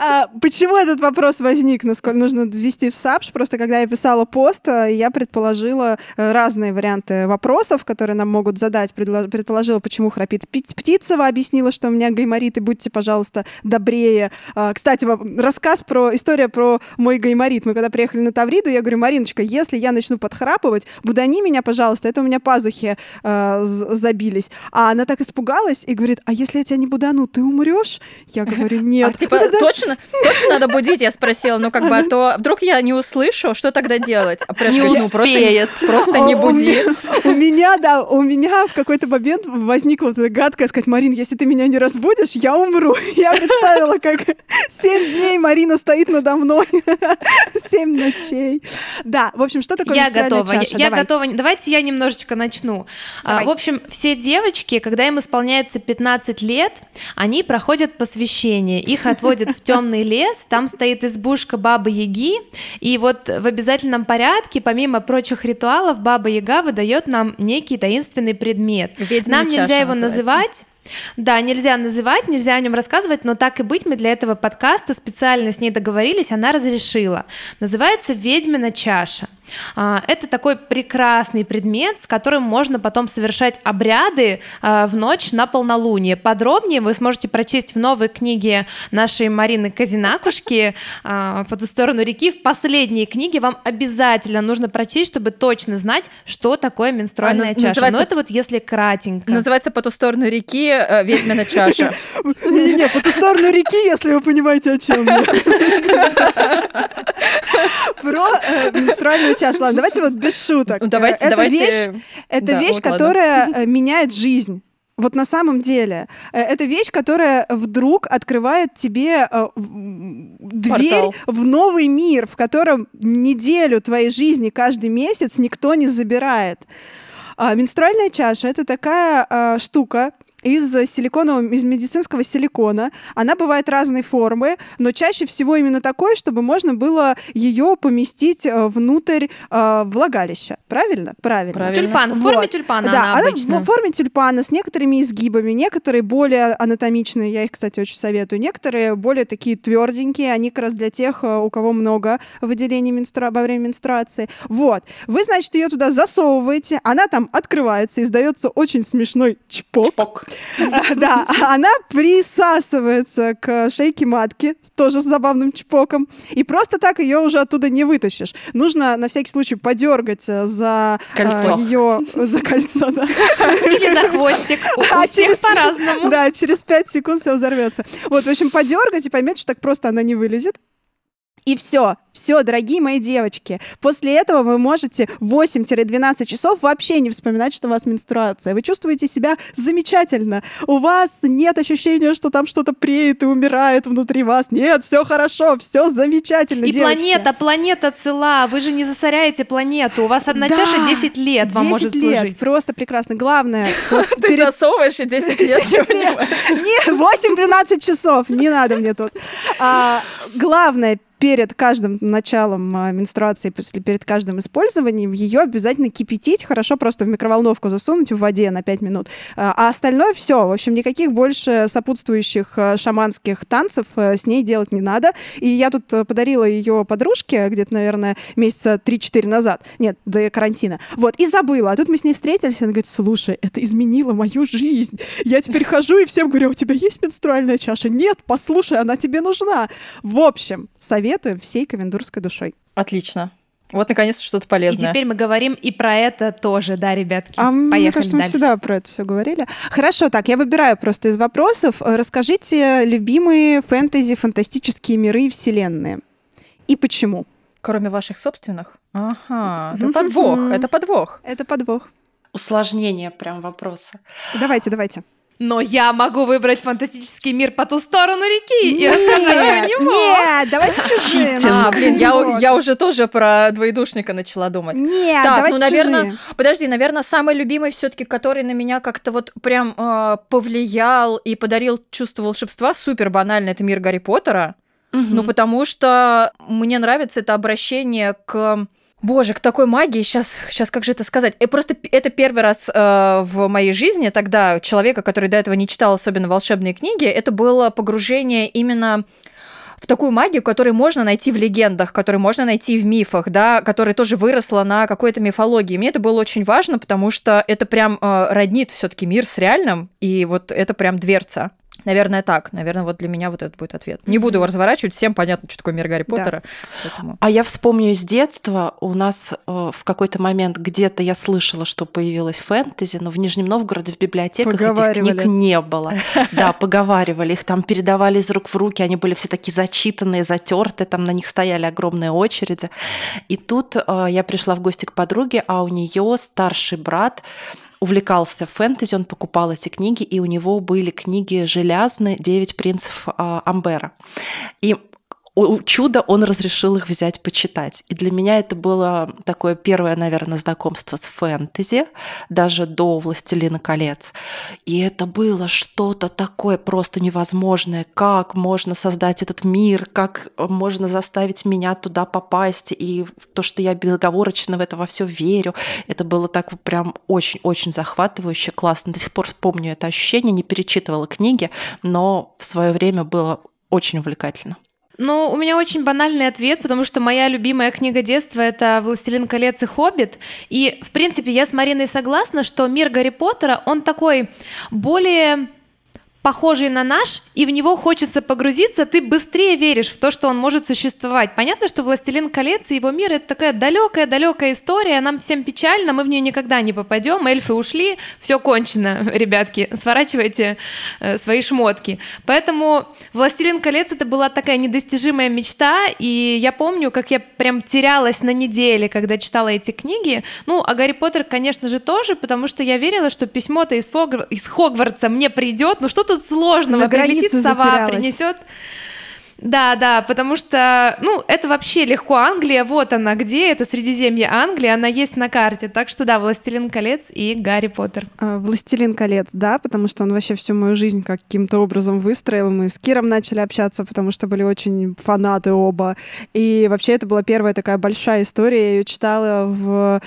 А, почему этот вопрос возник? Насколько нужно ввести в САПШ? Просто когда я писала пост, э, я предположила э, разные варианты вопросов, которые нам могут задать. Предположила, почему храпит Пи- Птицева, объяснила, что у меня гайморит, и будьте, пожалуйста, добрее. А, Кстати, рассказ про история про мой гайморит. Мы когда приехали на Тавриду, я говорю, Мариночка, если я начну подхрапывать, будани меня, пожалуйста, это у меня пазухи э, забились. А она так испугалась и говорит, а если я тебя не будану, ты умрешь? Я говорю, нет. А, типа, точно, точно надо будить? Я спросила, ну как бы, а то вдруг я не услышу, что тогда делать? А Не ну, просто, успеет. просто не А, у буди. меня- У меня, да, у меня в какой-то момент возникла гадкая сказать, Марин, если ты меня не разбудишь, я умру. Я представила, как семь дней Марина стоит надо мной. Семь ночей. Да, в общем, что такое Я готова, я, чаша? я Давай. готова. Давайте я немножечко начну. А, Давай. в общем, все девочки, когда им исполняется 15 лет, лет они проходят посвящение. Их отводят в темный лес, там стоит избушка Бабы Яги, и вот в обязательном порядке, помимо прочих ритуалов, Баба Яга выдает нам некий таинственный предмет. Ведьмина Нам нельзя его называется. называть. Да, нельзя называть, нельзя о нем рассказывать, но так и быть, мы для этого подкаста специально с ней договорились, она разрешила. Называется «Ведьмина чаша». А, Это такой прекрасный предмет, с которым можно потом совершать обряды а, в ночь на полнолуние. Подробнее вы сможете прочесть в новой книге нашей Марины Казинакушки а, «По ту сторону реки». В последней книге вам обязательно нужно прочесть, чтобы точно знать, что такое менструальная А, чаша. называется- Но это вот если кратенько. Называется «По ту сторону реки э, ведьмина чаша». Не, по ту сторону реки, если вы понимаете, о чем я. Про э, менструальную чашу. Ладно, давайте вот без шуток. Ну, Э, Давайте, это давайте. Вещь, это Да, вещь, вот ладно. которая э, меняет жизнь. Вот на самом деле. Э, Это вещь, которая вдруг открывает тебе э, дверь Портал. в новый мир, в котором неделю твоей жизни каждый месяц никто не забирает. А, менструальная чаша это такая а, штука из силиконового, из медицинского силикона. Она бывает разной формы, но чаще всего именно такой, чтобы можно было ее поместить э, внутрь э, влагалища. Правильно? Правильно. Правильно. Тюльпан, в форме Вот. тюльпана да, она обычно. в форме тюльпана с некоторыми изгибами, некоторые более анатомичные, я их, кстати, очень советую, некоторые более такие тверденькие, они как раз для тех, э, у кого много выделений менструа- во время менструации. Вот. Вы, значит, ее туда засовываете, она там открывается, издается очень смешной чпок. Пок. Да, она присасывается к шейке матки, тоже с забавным чпоком, и просто так ее уже оттуда не вытащишь. Нужно на всякий случай подергать э, за Кольцо. ее за кольцо, да. Или за хвостик. У, у А всех через- по-разному. Да, через 5 секунд все взорвется. Вот, в общем, подергать и поймете, что так просто она не вылезет. И все, все, дорогие мои девочки. После этого вы можете 8-12 часов вообще не вспоминать, что у вас менструация. Вы чувствуете себя замечательно. У вас нет ощущения, что там что-то преет и умирает внутри вас. Нет, все хорошо, все замечательно, И девочки. планета, планета цела. Вы же не засоряет планету. У вас одна Да, чаша 10 лет вам 10 может лет, служить. просто прекрасно. Главное, Ты засовываешь и 10 лет. Не, 8-12 часов, не надо мне тут. А, главное, перед каждым началом а, менструации, после, перед каждым использованием, ее обязательно кипятить, хорошо просто в микроволновку засунуть в воде на 5 минут. А, а остальное все. В общем, никаких больше сопутствующих а, шаманских танцев а, с ней делать не надо. И я тут а, подарила ее подружке где-то, наверное, месяца 3-4 назад. Нет, до карантина. Вот, и забыла. А тут мы с ней встретились, она говорит, слушай, это изменило мою жизнь. Я теперь хожу и всем говорю, «А у тебя есть менструальная чаша? Нет, послушай, она тебе нужна. В общем, советуем всей ковендурской душой. Отлично. Вот, наконец-то, что-то И полезное. теперь мы говорим и про это тоже, да, ребятки? А мне Поехали кажется, мы дальше. всегда про это все говорили. Хорошо, так, я выбираю просто из вопросов. Расскажите любимые фэнтези, фантастические миры и вселенные. И почему? Кроме ваших собственных? Ага, это подвох, это подвох. Это подвох. Усложнение прям вопроса. Давайте, давайте. Но я могу выбрать фантастический мир по ту сторону реки и рассказать про Нет, него. нет, давайте чужие. Читинг. А, блин, я, я уже тоже про двоедушника начала думать. Нет, Так, давайте ну, наверное, чужие. подожди, наверное, самый любимый все-таки, который на меня как-то вот прям э, повлиял и подарил чувство волшебства, супер банально, это мир Гарри Поттера. Ну, потому что мне нравится это обращение к Боже, к такой магии, сейчас, сейчас как же это сказать? И просто это первый раз э, в моей жизни, тогда человека, который до этого не читал особенно волшебные книги, это было погружение именно в такую магию, которую можно найти в легендах, которую можно найти в мифах, да, которая тоже выросла на какой-то мифологии. Мне это было очень важно, потому что это прям э, роднит все-таки мир с реальным, и вот это прям дверца. Наверное, так. Наверное, вот для меня вот этот будет ответ. Не буду его разворачивать, всем понятно, что такое мир Гарри Да. Поттера. поэтому- А я вспомню из детства, у нас э, в какой-то момент где-то я слышала, что появилась фэнтези, но в Нижнем Новгороде в библиотеках этих книг не было. Да, поговаривали, их там передавали из рук в руки, они были все такие зачитанные, затертые, там на них стояли огромные очереди. И тут э, я пришла в гости к подруге, а у нее старший брат увлекался фэнтези, он покупал эти книги, и у него были книги «Железные», «Девять принцев а, Амбера». И чудо он разрешил их взять почитать. И для меня это было такое первое, наверное, знакомство с фэнтези, даже до «Властелина колец». И это было что-то такое просто невозможное. Как можно создать этот мир, как можно заставить меня туда попасть, и то, что я безоговорочно в это во все верю. Это было так прям очень-очень захватывающе, классно. До сих пор помню это ощущение, не перечитывала книги, но в свое время было очень увлекательно. Ну, у меня очень банальный ответ, потому что моя любимая книга детства — это «Властелин колец» и «Хоббит». И, в принципе, я с Мариной согласна, что мир Гарри Поттера, он такой более похожий на наш, и в него хочется погрузиться, ты быстрее веришь в то, что он может существовать. Понятно, что «Властелин колец» и его мир — это такая далекая-далекая история, нам всем печально, мы в нее никогда не попадем, эльфы ушли, все кончено, ребятки, сворачивайте э, свои шмотки. Поэтому «Властелин колец» — это была такая недостижимая мечта, и я помню, как я прям терялась на неделе, когда читала эти книги. Ну, а Гарри Поттер, конечно же, тоже, потому что я верила, что письмо-то из, Фог... из Хогвартса мне придет, ну что тут сложного? На Прилетит сова, затерялась. принесет да, да, потому что, ну, это вообще легко. Англия, вот она где, это Средиземье Англии, она есть на карте. Так что да, «Властелин колец» и «Гарри Поттер». А, «Властелин колец», да, потому что он вообще всю мою жизнь каким-то образом выстроил. Мы с Киром начали общаться, потому что были очень фанаты оба. И вообще это была первая такая большая история. Я ее читала в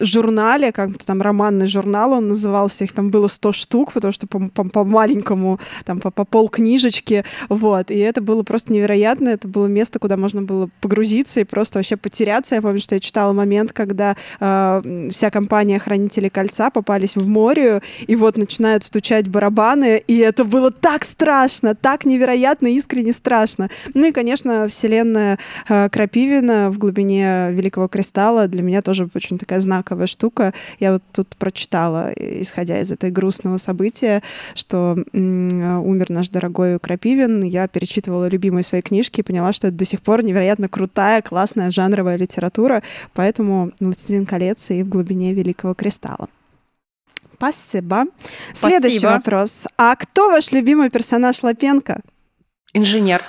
журнале, как-то там романный журнал он назывался, их там было 100 штук, потому что по, по, по маленькому, там по, по пол книжечки, вот. И это было было просто невероятно. Это было место, куда можно было погрузиться и просто вообще потеряться. Я помню, что я читала момент, когда э, вся компания Хранителей Кольца попались в море, и вот начинают стучать барабаны, и это было так страшно, так невероятно, искренне страшно. Ну и, конечно, вселенная э, Крапивина в глубине Великого Кристалла для меня тоже очень такая знаковая штука. Я вот тут прочитала, исходя из этой грустного события, что э, умер наш дорогой Крапивин. Я перечитывала любимые свои книжки и поняла, что это до сих пор невероятно крутая, классная жанровая литература, поэтому «Властелин колец» и «В глубине Великого Кристалла». Спасибо. Следующий Спасибо. вопрос. А кто ваш любимый персонаж Лапенко? Инженер.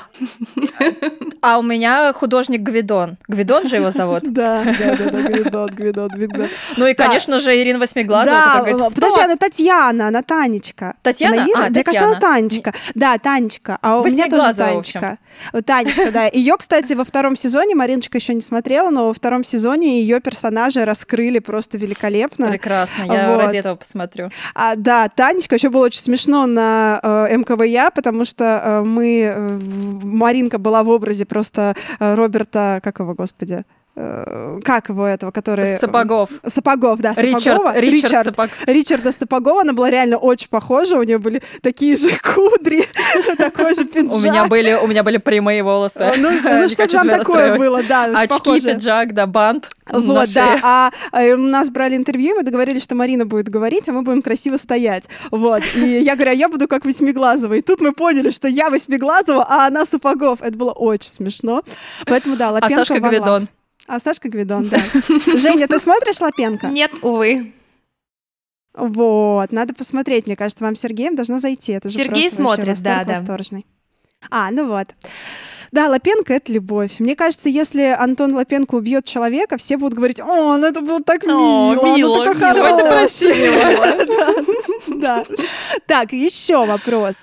А у меня художник Гвидон. Гвидон же его зовут? Да, да, да, да, Гвидон, Гвидон, Гвидон. Ну и, конечно же, Ирина Восьмиглазова. Да, подожди, она Татьяна, она Танечка. Татьяна? А, Мне кажется, она Танечка. Да, Танечка. А у меня тоже Танечка. Танечка, да. Ее, кстати, во втором сезоне, Мариночка еще не смотрела, но во втором сезоне ее персонажи раскрыли просто великолепно. Прекрасно, я ради этого посмотрю. А, да, Танечка еще было очень смешно на э, МКВЯ, потому что э, мы Маринка была в образе просто э, Роберта, как его, господи, э, как его этого, который... Сапогов. Сапогов, да, Сапогова. Ричард, Ричард, Ричард Сапог... Ричарда Сапогова, она была реально очень похожа, у нее были такие же кудри, такой же пиджак. У меня были, у меня были прямые волосы. Ну, ну что там такое было, да, Очки, пиджак, да, бант. Вот, да, а, а у нас брали интервью, мы договорились, что Марина будет говорить, а мы будем красиво стоять. Вот, и я говорю, а я буду как Восьмиглазова. И тут мы поняли, что я Восьмиглазова, а она Сапогов. Это было очень смешно. Поэтому, да, Лапенко А Сашка Гвидон. А Сашка Гвидон, да. Женя, ты смотришь Лапенко? Нет, увы. Вот, надо посмотреть. Мне кажется, вам Сергеем должно зайти. Это же Сергей смотрит, да, да. Восторженный. А, ну вот. Да, Лапенко — это любовь. Мне кажется, если Антон Лапенко убьет человека, все будут говорить, о, ну это было так мило, О, мило, ну такой Давайте простим его. Да. Так, еще вопрос.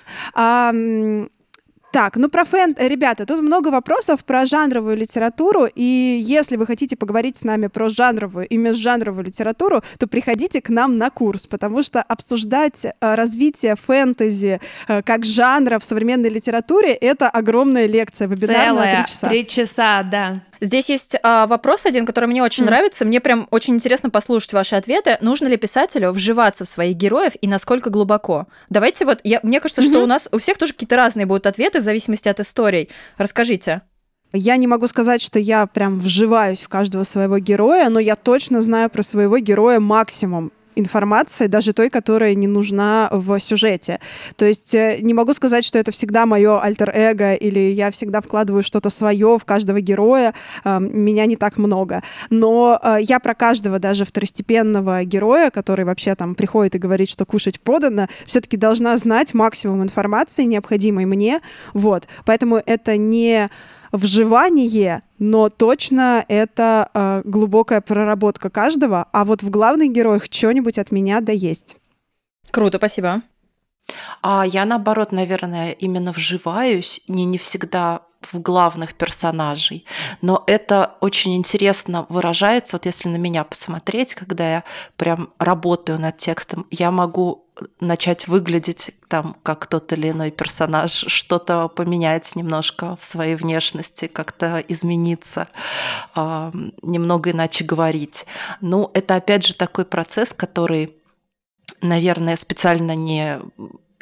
Так, ну про фэн... Ребята, тут много вопросов про жанровую литературу, и если вы хотите поговорить с нами про жанровую и межжанровую литературу, то приходите к нам на курс, потому что обсуждать э, развитие фэнтези э, как жанра в современной литературе — это огромная лекция, вебинар Целая, на три часа. Три часа, да. Здесь есть а, вопрос один, который мне очень mm. нравится. Мне прям очень интересно послушать ваши ответы. Нужно ли писателю вживаться в своих героев и насколько глубоко? Давайте вот, я, мне кажется, mm-hmm. что у нас у всех тоже какие-то разные будут ответы в зависимости от историй. Расскажите. Я не могу сказать, что я прям вживаюсь в каждого своего героя, но я точно знаю про своего героя максимум информации, даже той, которая не нужна в сюжете. То есть э, не могу сказать, что это всегда мое альтер-эго, или я всегда вкладываю что-то свое в каждого героя, меня не так много. Но э, я про каждого даже второстепенного героя, который вообще там приходит и говорит, что кушать подано, все-таки должна знать максимум информации, необходимой мне. Вот. Поэтому это не вживание, но точно это э, глубокая проработка каждого, а вот в главных героях что-нибудь от меня да есть. Круто, спасибо. А я наоборот, наверное, именно вживаюсь, не не всегда в главных персонажей. Но это очень интересно выражается, вот если на меня посмотреть, когда я прям работаю над текстом, я могу начать выглядеть там как тот или иной персонаж, что-то поменять немножко в своей внешности, как-то измениться, э, немного иначе говорить. Ну, это опять же такой процесс, который, наверное, специально не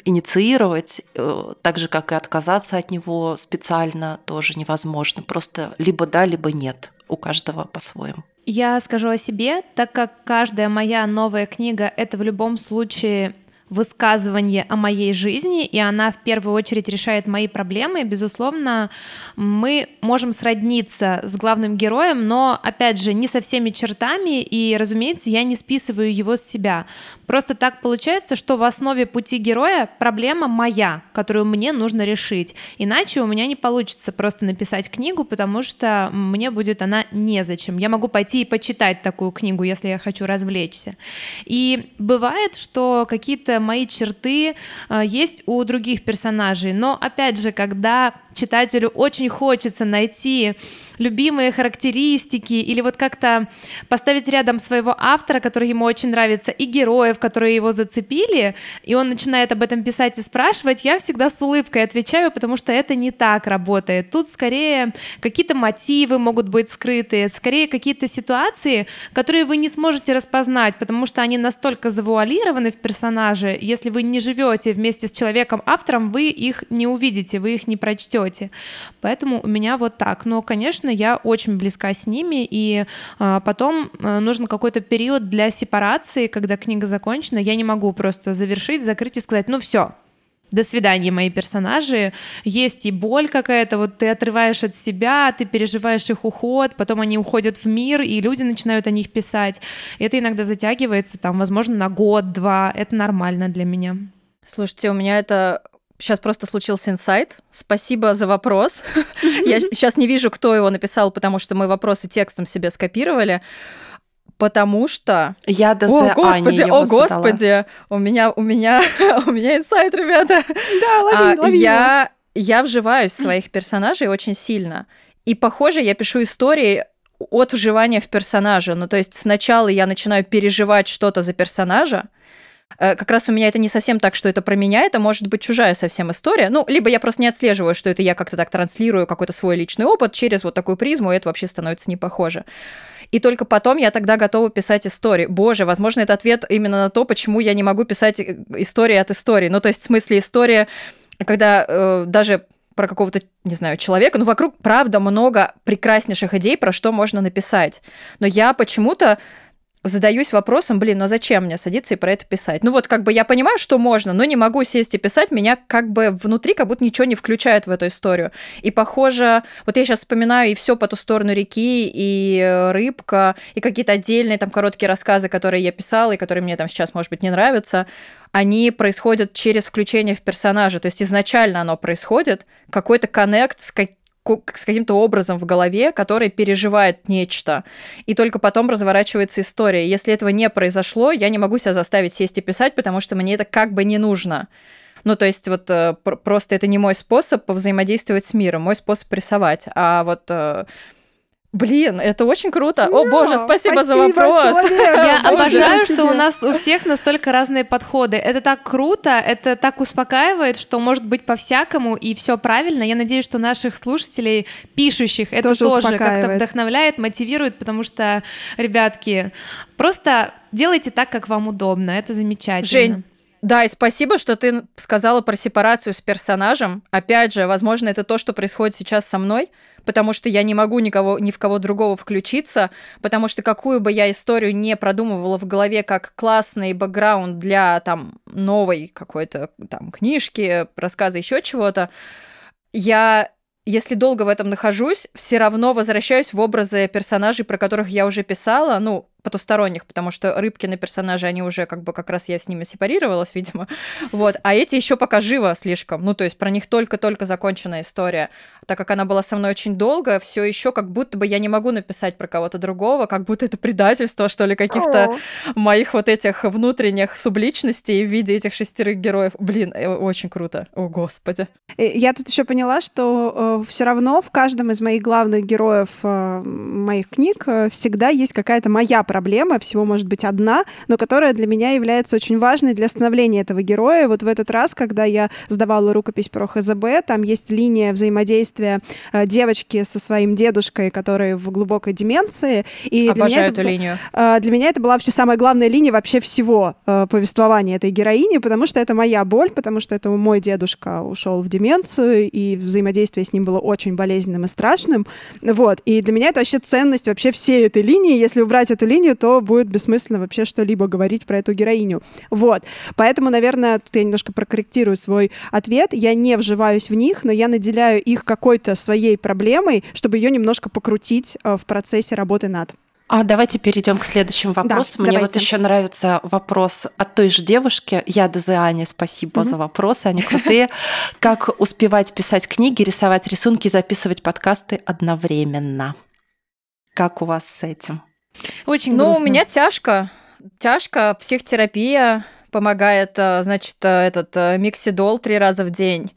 инициировать, э, так же, как и отказаться от него специально тоже невозможно. Просто либо да, либо нет. У каждого по-своему. Я скажу о себе, так как каждая моя новая книга — это в любом случае высказывание о моей жизни, и она в первую очередь решает мои проблемы. Безусловно, мы можем сродниться с главным героем, но, опять же, не со всеми чертами, и, разумеется, я не списываю его с себя. Просто так получается, что в основе пути героя проблема моя, которую мне нужно решить. Иначе у меня не получится просто написать книгу, потому что мне будет она незачем. Я могу пойти и почитать такую книгу, если я хочу развлечься. И бывает, что какие-то мои черты э, есть у других персонажей. Но опять же, когда читателю очень хочется найти любимые характеристики или вот как-то поставить рядом своего автора, который ему очень нравится, и героев, которые его зацепили, и он начинает об этом писать и спрашивать, я всегда с улыбкой отвечаю, потому что это не так работает. Тут скорее какие-то мотивы могут быть скрытые, скорее какие-то ситуации, которые вы не сможете распознать, потому что они настолько завуалированы в персонаже, если вы не живете вместе с человеком-автором, вы их не увидите, вы их не прочтете. Поэтому у меня вот так. Но, конечно, я очень близка с ними, и а, потом а, нужен какой-то период для сепарации, когда книга закончена. Я не могу просто завершить, закрыть и сказать, ну все, до свидания, мои персонажи. Есть и боль какая-то, вот ты отрываешь от себя, ты переживаешь их уход, потом они уходят в мир, и люди начинают о них писать. Это иногда затягивается, там, возможно, на год-два. Это нормально для меня. Слушайте, у меня это сейчас просто случился инсайт. Спасибо за вопрос. Я сейчас не вижу, кто его написал, потому что мы вопросы текстом себе скопировали потому что... Я до О, господи, о, господи, у меня, у меня, у меня инсайт, ребята. Да, лови, а, лови я, я вживаюсь в своих персонажей очень сильно. И, похоже, я пишу истории от вживания в персонажа. Ну, то есть сначала я начинаю переживать что-то за персонажа, как раз у меня это не совсем так, что это про меня, это может быть чужая совсем история. Ну, либо я просто не отслеживаю, что это я как-то так транслирую какой-то свой личный опыт через вот такую призму, и это вообще становится не похоже. И только потом я тогда готова писать истории. Боже, возможно, это ответ именно на то, почему я не могу писать э, истории от истории. Ну, то есть, в смысле, история, когда э, даже про какого-то, не знаю, человека, ну, вокруг, правда, много прекраснейших идей, про что можно написать. Но я почему-то задаюсь вопросом, блин, ну а зачем мне садиться и про это писать? Ну вот как бы я понимаю, что можно, но не могу сесть и писать, меня как бы внутри как будто ничего не включает в эту историю. И похоже, вот я сейчас вспоминаю и все по ту сторону реки, и э, рыбка, и какие-то отдельные там короткие рассказы, которые я писала, и которые мне там сейчас, может быть, не нравятся, они происходят через включение в персонажа. То есть изначально оно происходит, какой-то коннект с, как, с каким-то образом в голове, который переживает нечто, и только потом разворачивается история. Если этого не произошло, я не могу себя заставить сесть и писать, потому что мне это как бы не нужно. Ну, то есть вот э, просто это не мой способ взаимодействовать с миром, мой способ рисовать. А вот э, Блин, это очень круто. О боже, спасибо, спасибо за вопрос. Человек. Я обожаю, что у нас у всех настолько разные подходы. Это так круто, это так успокаивает, что может быть по-всякому и все правильно. Я надеюсь, что наших слушателей, пишущих, это тоже, тоже как-то вдохновляет, мотивирует, потому что, ребятки, просто делайте так, как вам удобно. Это замечательно. Жень, да, и спасибо, что ты сказала про сепарацию с персонажем. Опять же, возможно, это то, что происходит сейчас со мной, потому что я не могу никого, ни в кого другого включиться, потому что какую бы я историю не продумывала в голове как классный бэкграунд для там новой какой-то там книжки, рассказа, еще чего-то, я если долго в этом нахожусь, все равно возвращаюсь в образы персонажей, про которых я уже писала, ну, потусторонних, потому что Рыбкины персонажи, они уже как бы как раз я с ними сепарировалась, видимо. Вот. А эти еще пока живо слишком. Ну, то есть про них только-только законченная история. Так как она была со мной очень долго, все еще как будто бы я не могу написать про кого-то другого, как будто это предательство, что ли, каких-то моих вот этих внутренних субличностей в виде этих шестерых героев. Блин, э, очень круто. О, господи. Э, я тут еще поняла, что э, все равно в каждом из моих главных героев э, моих книг э, всегда есть какая-то моя проблема, всего может быть одна, но которая для меня является очень важной для становления этого героя. Вот в этот раз, когда я сдавала рукопись про ХЗБ, там есть линия взаимодействия э, девочки со своим дедушкой, который в глубокой деменции. И Обожаю для меня эту это, линию. Э, для меня это была вообще самая главная линия вообще всего э, повествования этой героини, потому что это моя боль, потому что это мой дедушка ушел в деменцию, и взаимодействие с ним было очень болезненным и страшным. Вот. И для меня это вообще ценность вообще всей этой линии. Если убрать эту линию, то будет бессмысленно вообще что-либо говорить про эту героиню. Вот. Поэтому, наверное, тут я немножко прокорректирую свой ответ. Я не вживаюсь в них, но я наделяю их какой-то своей проблемой, чтобы ее немножко покрутить э, в процессе работы над. А давайте перейдем к следующему вопросу. Да, Мне давайте. вот еще нравится вопрос от той же девушки. Я Дезеане, спасибо угу. за вопросы, они крутые. Как успевать писать книги, рисовать рисунки, записывать подкасты одновременно? Как у вас с этим? Очень Ну, у меня тяжко. Тяжко, психотерапия помогает, э, значит, э, этот э, миксидол три раза в день.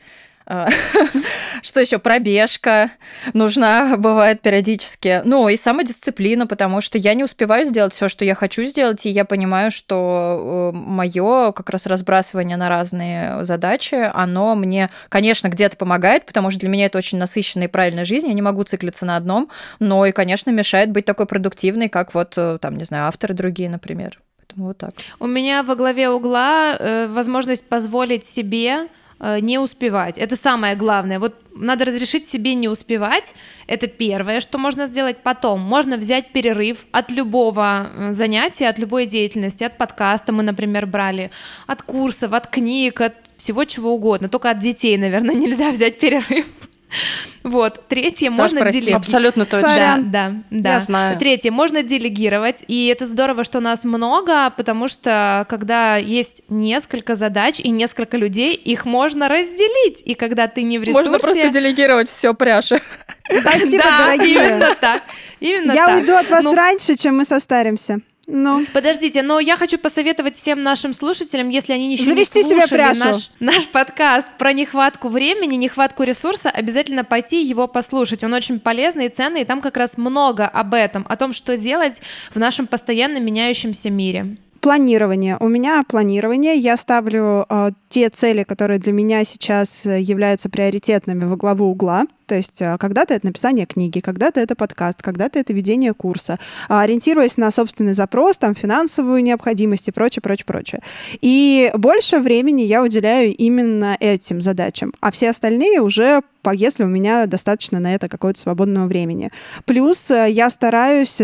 А, что еще? Пробежка нужна, бывает периодически. Ну, и самодисциплина, потому что я не успеваю сделать все, что я хочу сделать, и я понимаю, что мое как раз разбрасывание на разные задачи, оно мне, конечно, где-то помогает, потому что для меня это очень насыщенная и правильная жизнь, я не могу циклиться на одном, но и, конечно, мешает быть такой продуктивной, как вот, там, не знаю, авторы другие, например. Поэтому вот так. У меня во главе угла э, возможность позволить себе Э, не успевать. Это самое главное. Вот надо разрешить себе не успевать. Это первое, что можно сделать. Потом можно взять перерыв от любого э, занятия, от любой деятельности, от подкаста мы, например, брали, от курсов, от книг, от всего чего угодно. Только от детей, наверное, нельзя взять перерыв. Вот. Третье, Саш, можно делегировать. Абсолютно точно. Да, да, да. Я знаю. Третье, можно делегировать. И это здорово, что нас много, потому что когда есть несколько задач и несколько людей, их можно разделить. И когда ты не в ресурсе... Можно просто делегировать все пряше. Спасибо, дорогие. именно так. Именно Я так. уйду от вас ну, раньше, чем мы состаримся. Ну. Подождите, но я хочу посоветовать всем нашим слушателям, если они еще Завести не слушали себе наш, наш подкаст про нехватку времени, нехватку ресурса, обязательно пойти его послушать. Он очень полезный и ценный, и там как раз много об этом, о том, что делать в нашем постоянно меняющемся мире. Планирование. У меня планирование. Я ставлю э, те цели, которые для меня сейчас э, являются приоритетными во главу угла. То есть э, когда-то это написание книги, когда-то это подкаст, когда-то это ведение курса, а, ориентируясь на собственный запрос, там, финансовую необходимость и прочее, прочее, прочее. И больше времени я уделяю именно этим задачам, а все остальные уже если у меня достаточно на это какое-то свободного времени. Плюс э, я стараюсь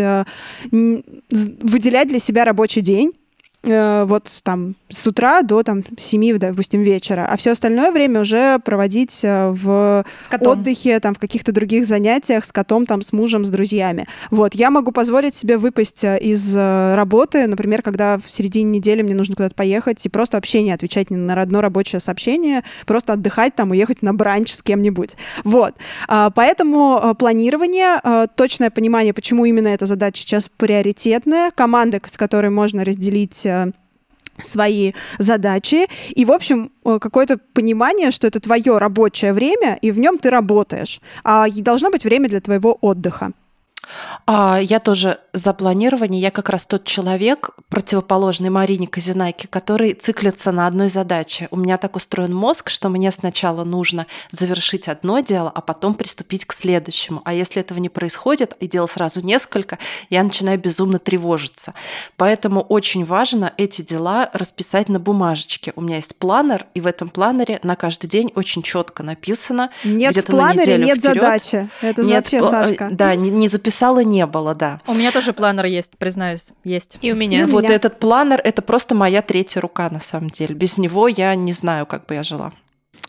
выделять для себя рабочий день, Э, вот там с утра до там 7, допустим, вечера, а все остальное время уже проводить э, в отдыхе, там, в каких-то других занятиях с котом, там, с мужем, с друзьями. Вот, я могу позволить себе выпасть э, из работы, например, когда в середине недели мне нужно куда-то поехать и просто вообще не отвечать ни на одно рабочее сообщение, просто отдыхать там, уехать на бранч с кем-нибудь. Вот, а, поэтому планирование, точное понимание, почему именно эта задача сейчас приоритетная, команда, с которой можно разделить Э, свои задачи и, в общем, э, какое-то понимание, что это твое рабочее время, и в нем ты работаешь, а должно быть время для твоего отдыха. А, я тоже за планирование. Я как раз тот человек, противоположный Марине Казинайке, который циклится на одной задаче. У меня так устроен мозг, что мне сначала нужно завершить одно дело, а потом приступить к следующему. А если этого не происходит, и дело сразу несколько, я начинаю безумно тревожиться. Поэтому очень важно эти дела расписать на бумажечке. У меня есть планер, и в этом планере на каждый день очень четко написано. Нет в планере, нет вперед. задачи. Это же нет, вообще, Сашка. Да, не, не записано писала, не было, да. У меня тоже планер есть, признаюсь, есть. И у меня. И у вот меня. этот планер — это просто моя третья рука, на самом деле. Без него я не знаю, как бы я жила.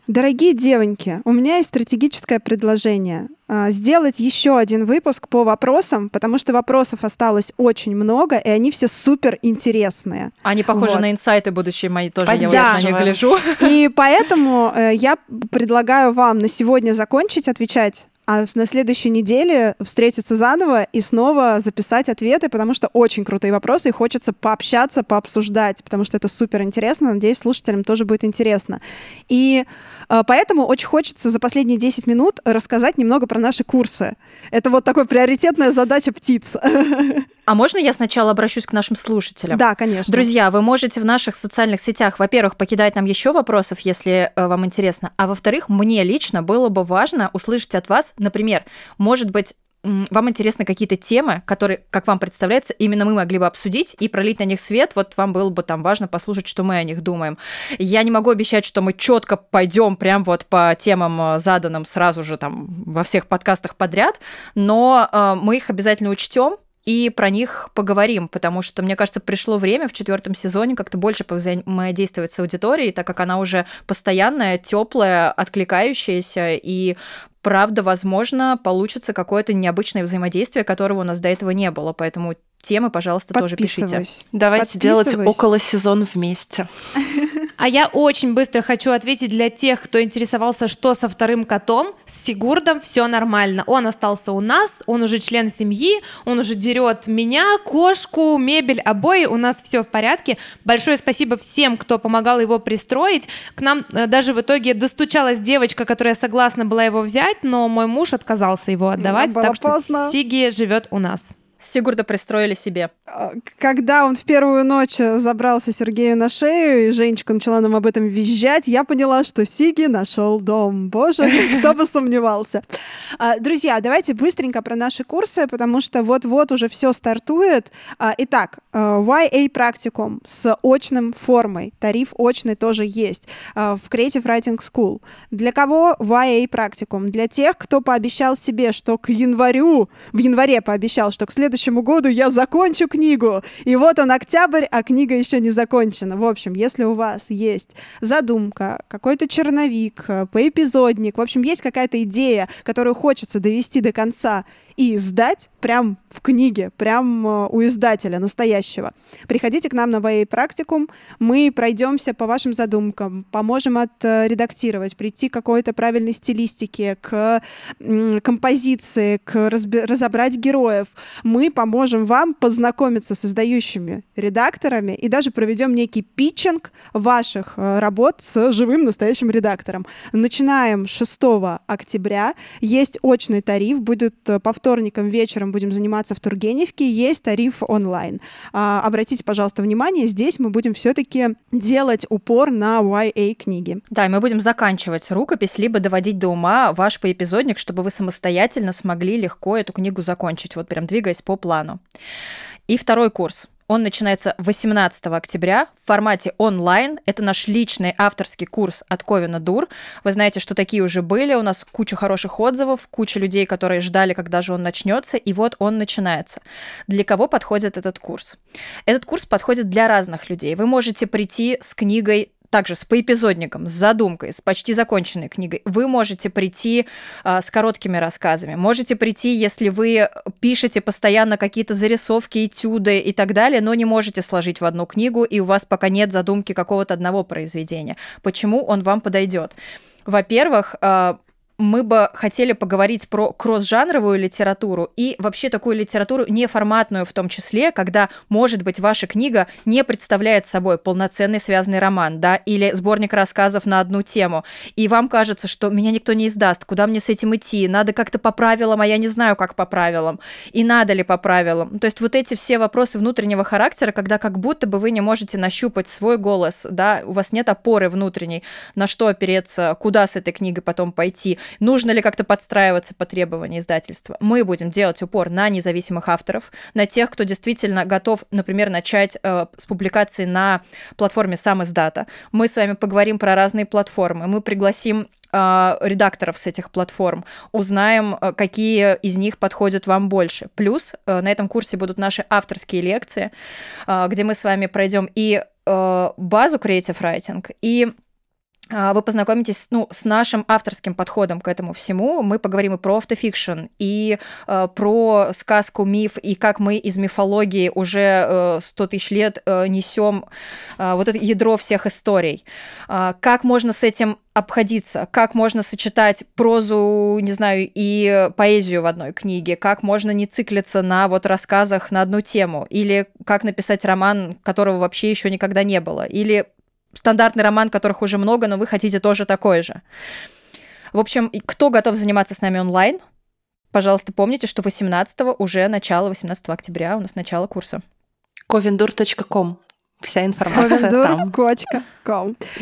Дорогие девоньки, у меня есть стратегическое предложение. А, сделать еще один выпуск по вопросам, потому что вопросов осталось очень много, и они все супер интересные. Они похожи вот. на инсайты будущие мои тоже, я на них гляжу. И поэтому э, я предлагаю вам на сегодня закончить отвечать а на следующей неделе встретиться заново и снова записать ответы, потому что очень крутые вопросы, и хочется пообщаться, пообсуждать, потому что это супер интересно. Надеюсь, слушателям тоже будет интересно. И э, поэтому очень хочется за последние 10 минут рассказать немного про наши курсы. Это вот такая приоритетная задача птиц. А можно я сначала обращусь к нашим слушателям? Да, конечно. Друзья, вы можете в наших социальных сетях, во-первых, покидать нам еще вопросов, если э, вам интересно, а во-вторых, мне лично было бы важно услышать от вас, например, может быть, вам интересны какие-то темы, которые, как вам представляется, именно мы могли бы обсудить и пролить на них свет, вот вам было бы там важно послушать, что мы о них думаем. Я не могу обещать, что мы четко пойдем прям вот по темам э, заданным сразу же там во всех подкастах подряд, но э, мы их обязательно учтем, и про них поговорим, потому что, мне кажется, пришло время в четвертом сезоне как-то больше взаимодействовать с аудиторией, так как она уже постоянная, теплая, откликающаяся, и правда, возможно, получится какое-то необычное взаимодействие, которого у нас до этого не было. Поэтому темы, пожалуйста, тоже пишите. Давайте делать около сезон вместе. А я очень быстро хочу ответить для тех, кто интересовался, что со вторым котом. С Сигурдом все нормально. Он остался у нас, он уже член семьи, он уже дерет меня, кошку, мебель, обои. У нас все в порядке. Большое спасибо всем, кто помогал его пристроить. К нам э, даже в итоге достучалась девочка, которая согласна была его взять, но мой муж отказался его отдавать, так что Сиги живет у нас. Сигурда пристроили себе. А, когда он в первую ночь забрался Сергею на шею, и Женечка начала нам об этом визжать, я поняла, что Сиги нашел дом. Боже, кто бы сомневался. А, друзья, давайте быстренько про наши курсы, потому что вот-вот уже все стартует. А, итак, YA практикум с очным формой. Тариф очный тоже есть в Creative Writing School. Для кого YA практикум? Для тех, кто пообещал себе, что к январю, в январе пообещал, что к следующему следующему году я закончу книгу. И вот он октябрь, а книга еще не закончена. В общем, если у вас есть задумка, какой-то черновик, э, поэпизодник, в общем, есть какая-то идея, которую хочется довести до конца, и издать прям в книге, прям э, у издателя настоящего. Приходите к нам на VA практикум, мы пройдемся по вашим задумкам, поможем отредактировать, прийти к какой-то правильной стилистике, к композиции, к разобрать героев. Мы поможем вам познакомиться с издающими редакторами и даже проведем некий питчинг ваших э, работ с живым настоящим редактором. Начинаем 6 октября. Есть очный тариф, будет э, повтор вторникам вечером будем заниматься в Тургеневке, есть тариф онлайн. А, обратите, пожалуйста, внимание, здесь мы будем все-таки делать упор на YA книги. Да, и мы будем заканчивать рукопись, либо доводить до ума ваш поэпизодник, чтобы вы самостоятельно смогли легко эту книгу закончить, вот прям двигаясь по плану. И второй курс – он начинается 18 октября в формате онлайн. Это наш личный авторский курс от Ковина Дур. Вы знаете, что такие уже были. У нас куча хороших отзывов, куча людей, которые ждали, когда же он начнется. И вот он начинается. Для кого подходит этот курс? Этот курс подходит для разных людей. Вы можете прийти с книгой также с поэпизодником, с задумкой, с почти законченной книгой, вы можете прийти э, с короткими рассказами. Можете прийти, если вы пишете постоянно какие-то зарисовки, этюды и так далее, но не можете сложить в одну книгу, и у вас пока нет задумки какого-то одного произведения. Почему он вам подойдет? Во-первых, э, мы бы хотели поговорить про кросс-жанровую литературу и вообще такую литературу неформатную в том числе, когда, может быть, ваша книга не представляет собой полноценный связанный роман, да, или сборник рассказов на одну тему, и вам кажется, что меня никто не издаст, куда мне с этим идти, надо как-то по правилам, а я не знаю, как по правилам, и надо ли по правилам. То есть вот эти все вопросы внутреннего характера, когда как будто бы вы не можете нащупать свой голос, да, у вас нет опоры внутренней, на что опереться, куда с этой книгой потом пойти, нужно ли как-то подстраиваться по требованиям издательства. Мы будем делать упор на независимых авторов, на тех, кто действительно готов, например, начать э, с публикации на платформе сам издата. Мы с вами поговорим про разные платформы, мы пригласим э, редакторов с этих платформ, узнаем, э, какие из них подходят вам больше. Плюс э, на этом курсе будут наши авторские лекции, где мы с вами пройдем и базу Creative Writing, и вы познакомитесь ну, с нашим авторским подходом к этому всему. Мы поговорим и про автофикшн, и э, про сказку, миф, и как мы из мифологии уже э, 100 тысяч лет э, несем э, вот это ядро всех историй. Э, как можно с этим обходиться, как можно сочетать прозу, не знаю, и поэзию в одной книге, как можно не циклиться на вот рассказах на одну тему, или как написать роман, которого вообще еще никогда не было, или стандартный роман, которых уже много, но вы хотите тоже такой же. В общем, кто готов заниматься с нами онлайн, пожалуйста, помните, что 18 уже начало, 18 октября у нас начало курса. covendur.com Вся информация там.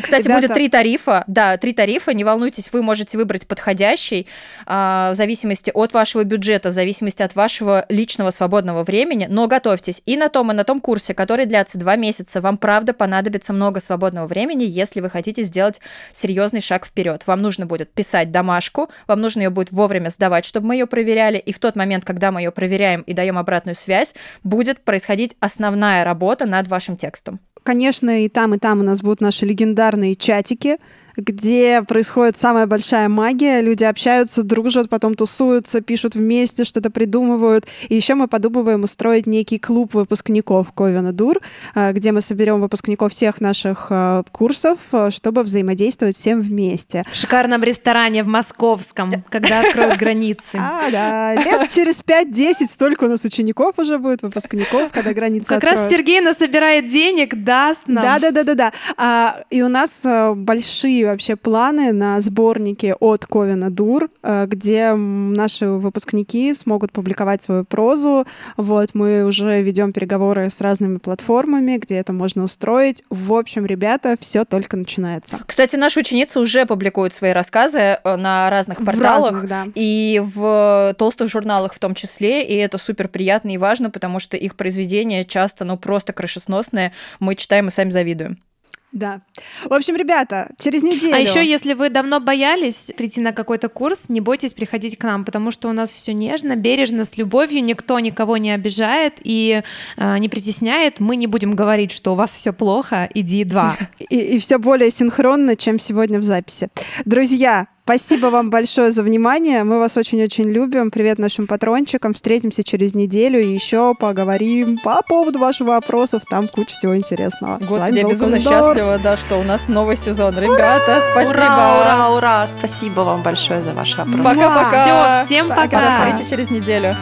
Кстати, Ребята... будет три тарифа. Да, три тарифа. Не волнуйтесь, вы можете выбрать подходящий а, в зависимости от вашего бюджета, в зависимости от вашего личного свободного времени. Но готовьтесь и на том, и на том курсе, который длится два месяца. Вам правда понадобится много свободного времени, если вы хотите сделать серьезный шаг вперед. Вам нужно будет писать домашку, вам нужно ее будет вовремя сдавать, чтобы мы ее проверяли. И в тот момент, когда мы ее проверяем и даем обратную связь, будет происходить основная работа над вашим текстом. Конечно, и там, и там у нас будут наши легендарные чатики, где происходит самая большая магия. Люди общаются, дружат, потом тусуются, пишут вместе, что-то придумывают. И еще мы подумываем устроить некий клуб выпускников Ковина Дур, э, где мы соберем выпускников всех наших э, курсов, э, чтобы взаимодействовать всем вместе. В шикарном ресторане в Московском, когда откроют границы. А, да. Лет через 5-10 столько у нас учеников уже будет, выпускников, когда границы Как раз Сергей насобирает денег, даст нам. Да-да-да-да-да. А, и у нас большие вообще планы на сборники от Ковина Дур, э, где наши выпускники смогут публиковать свою прозу. Вот, мы уже ведем переговоры с разными платформами, где это можно устроить. В общем, ребята, все только начинается. Кстати, наши ученицы уже публикуют свои рассказы э, на разных порталах. Разных, да. И в толстых журналах в том числе. И это супер приятно и важно, потому что их произведения часто, ну, просто крышесносные. Мы читаем и сами завидуем. Да. В общем, ребята, через неделю. А еще, если вы давно боялись прийти на какой-то курс, не бойтесь приходить к нам, потому что у нас все нежно, бережно, с любовью, никто никого не обижает и э, не притесняет. Мы не будем говорить, что у вас все плохо, иди два. И, и все более синхронно, чем сегодня в записи. Друзья, Спасибо вам большое за внимание. Мы вас очень-очень любим. Привет нашим патрончикам. Встретимся через неделю и еще поговорим по поводу ваших вопросов. Там куча всего интересного. Господи, я безумно счастлива, да, что у нас новый сезон. Ребята, ура! спасибо. Ура, ура, ура. Спасибо вам большое за ваши вопросы. Пока-пока. Все, всем пока. До встречи через неделю.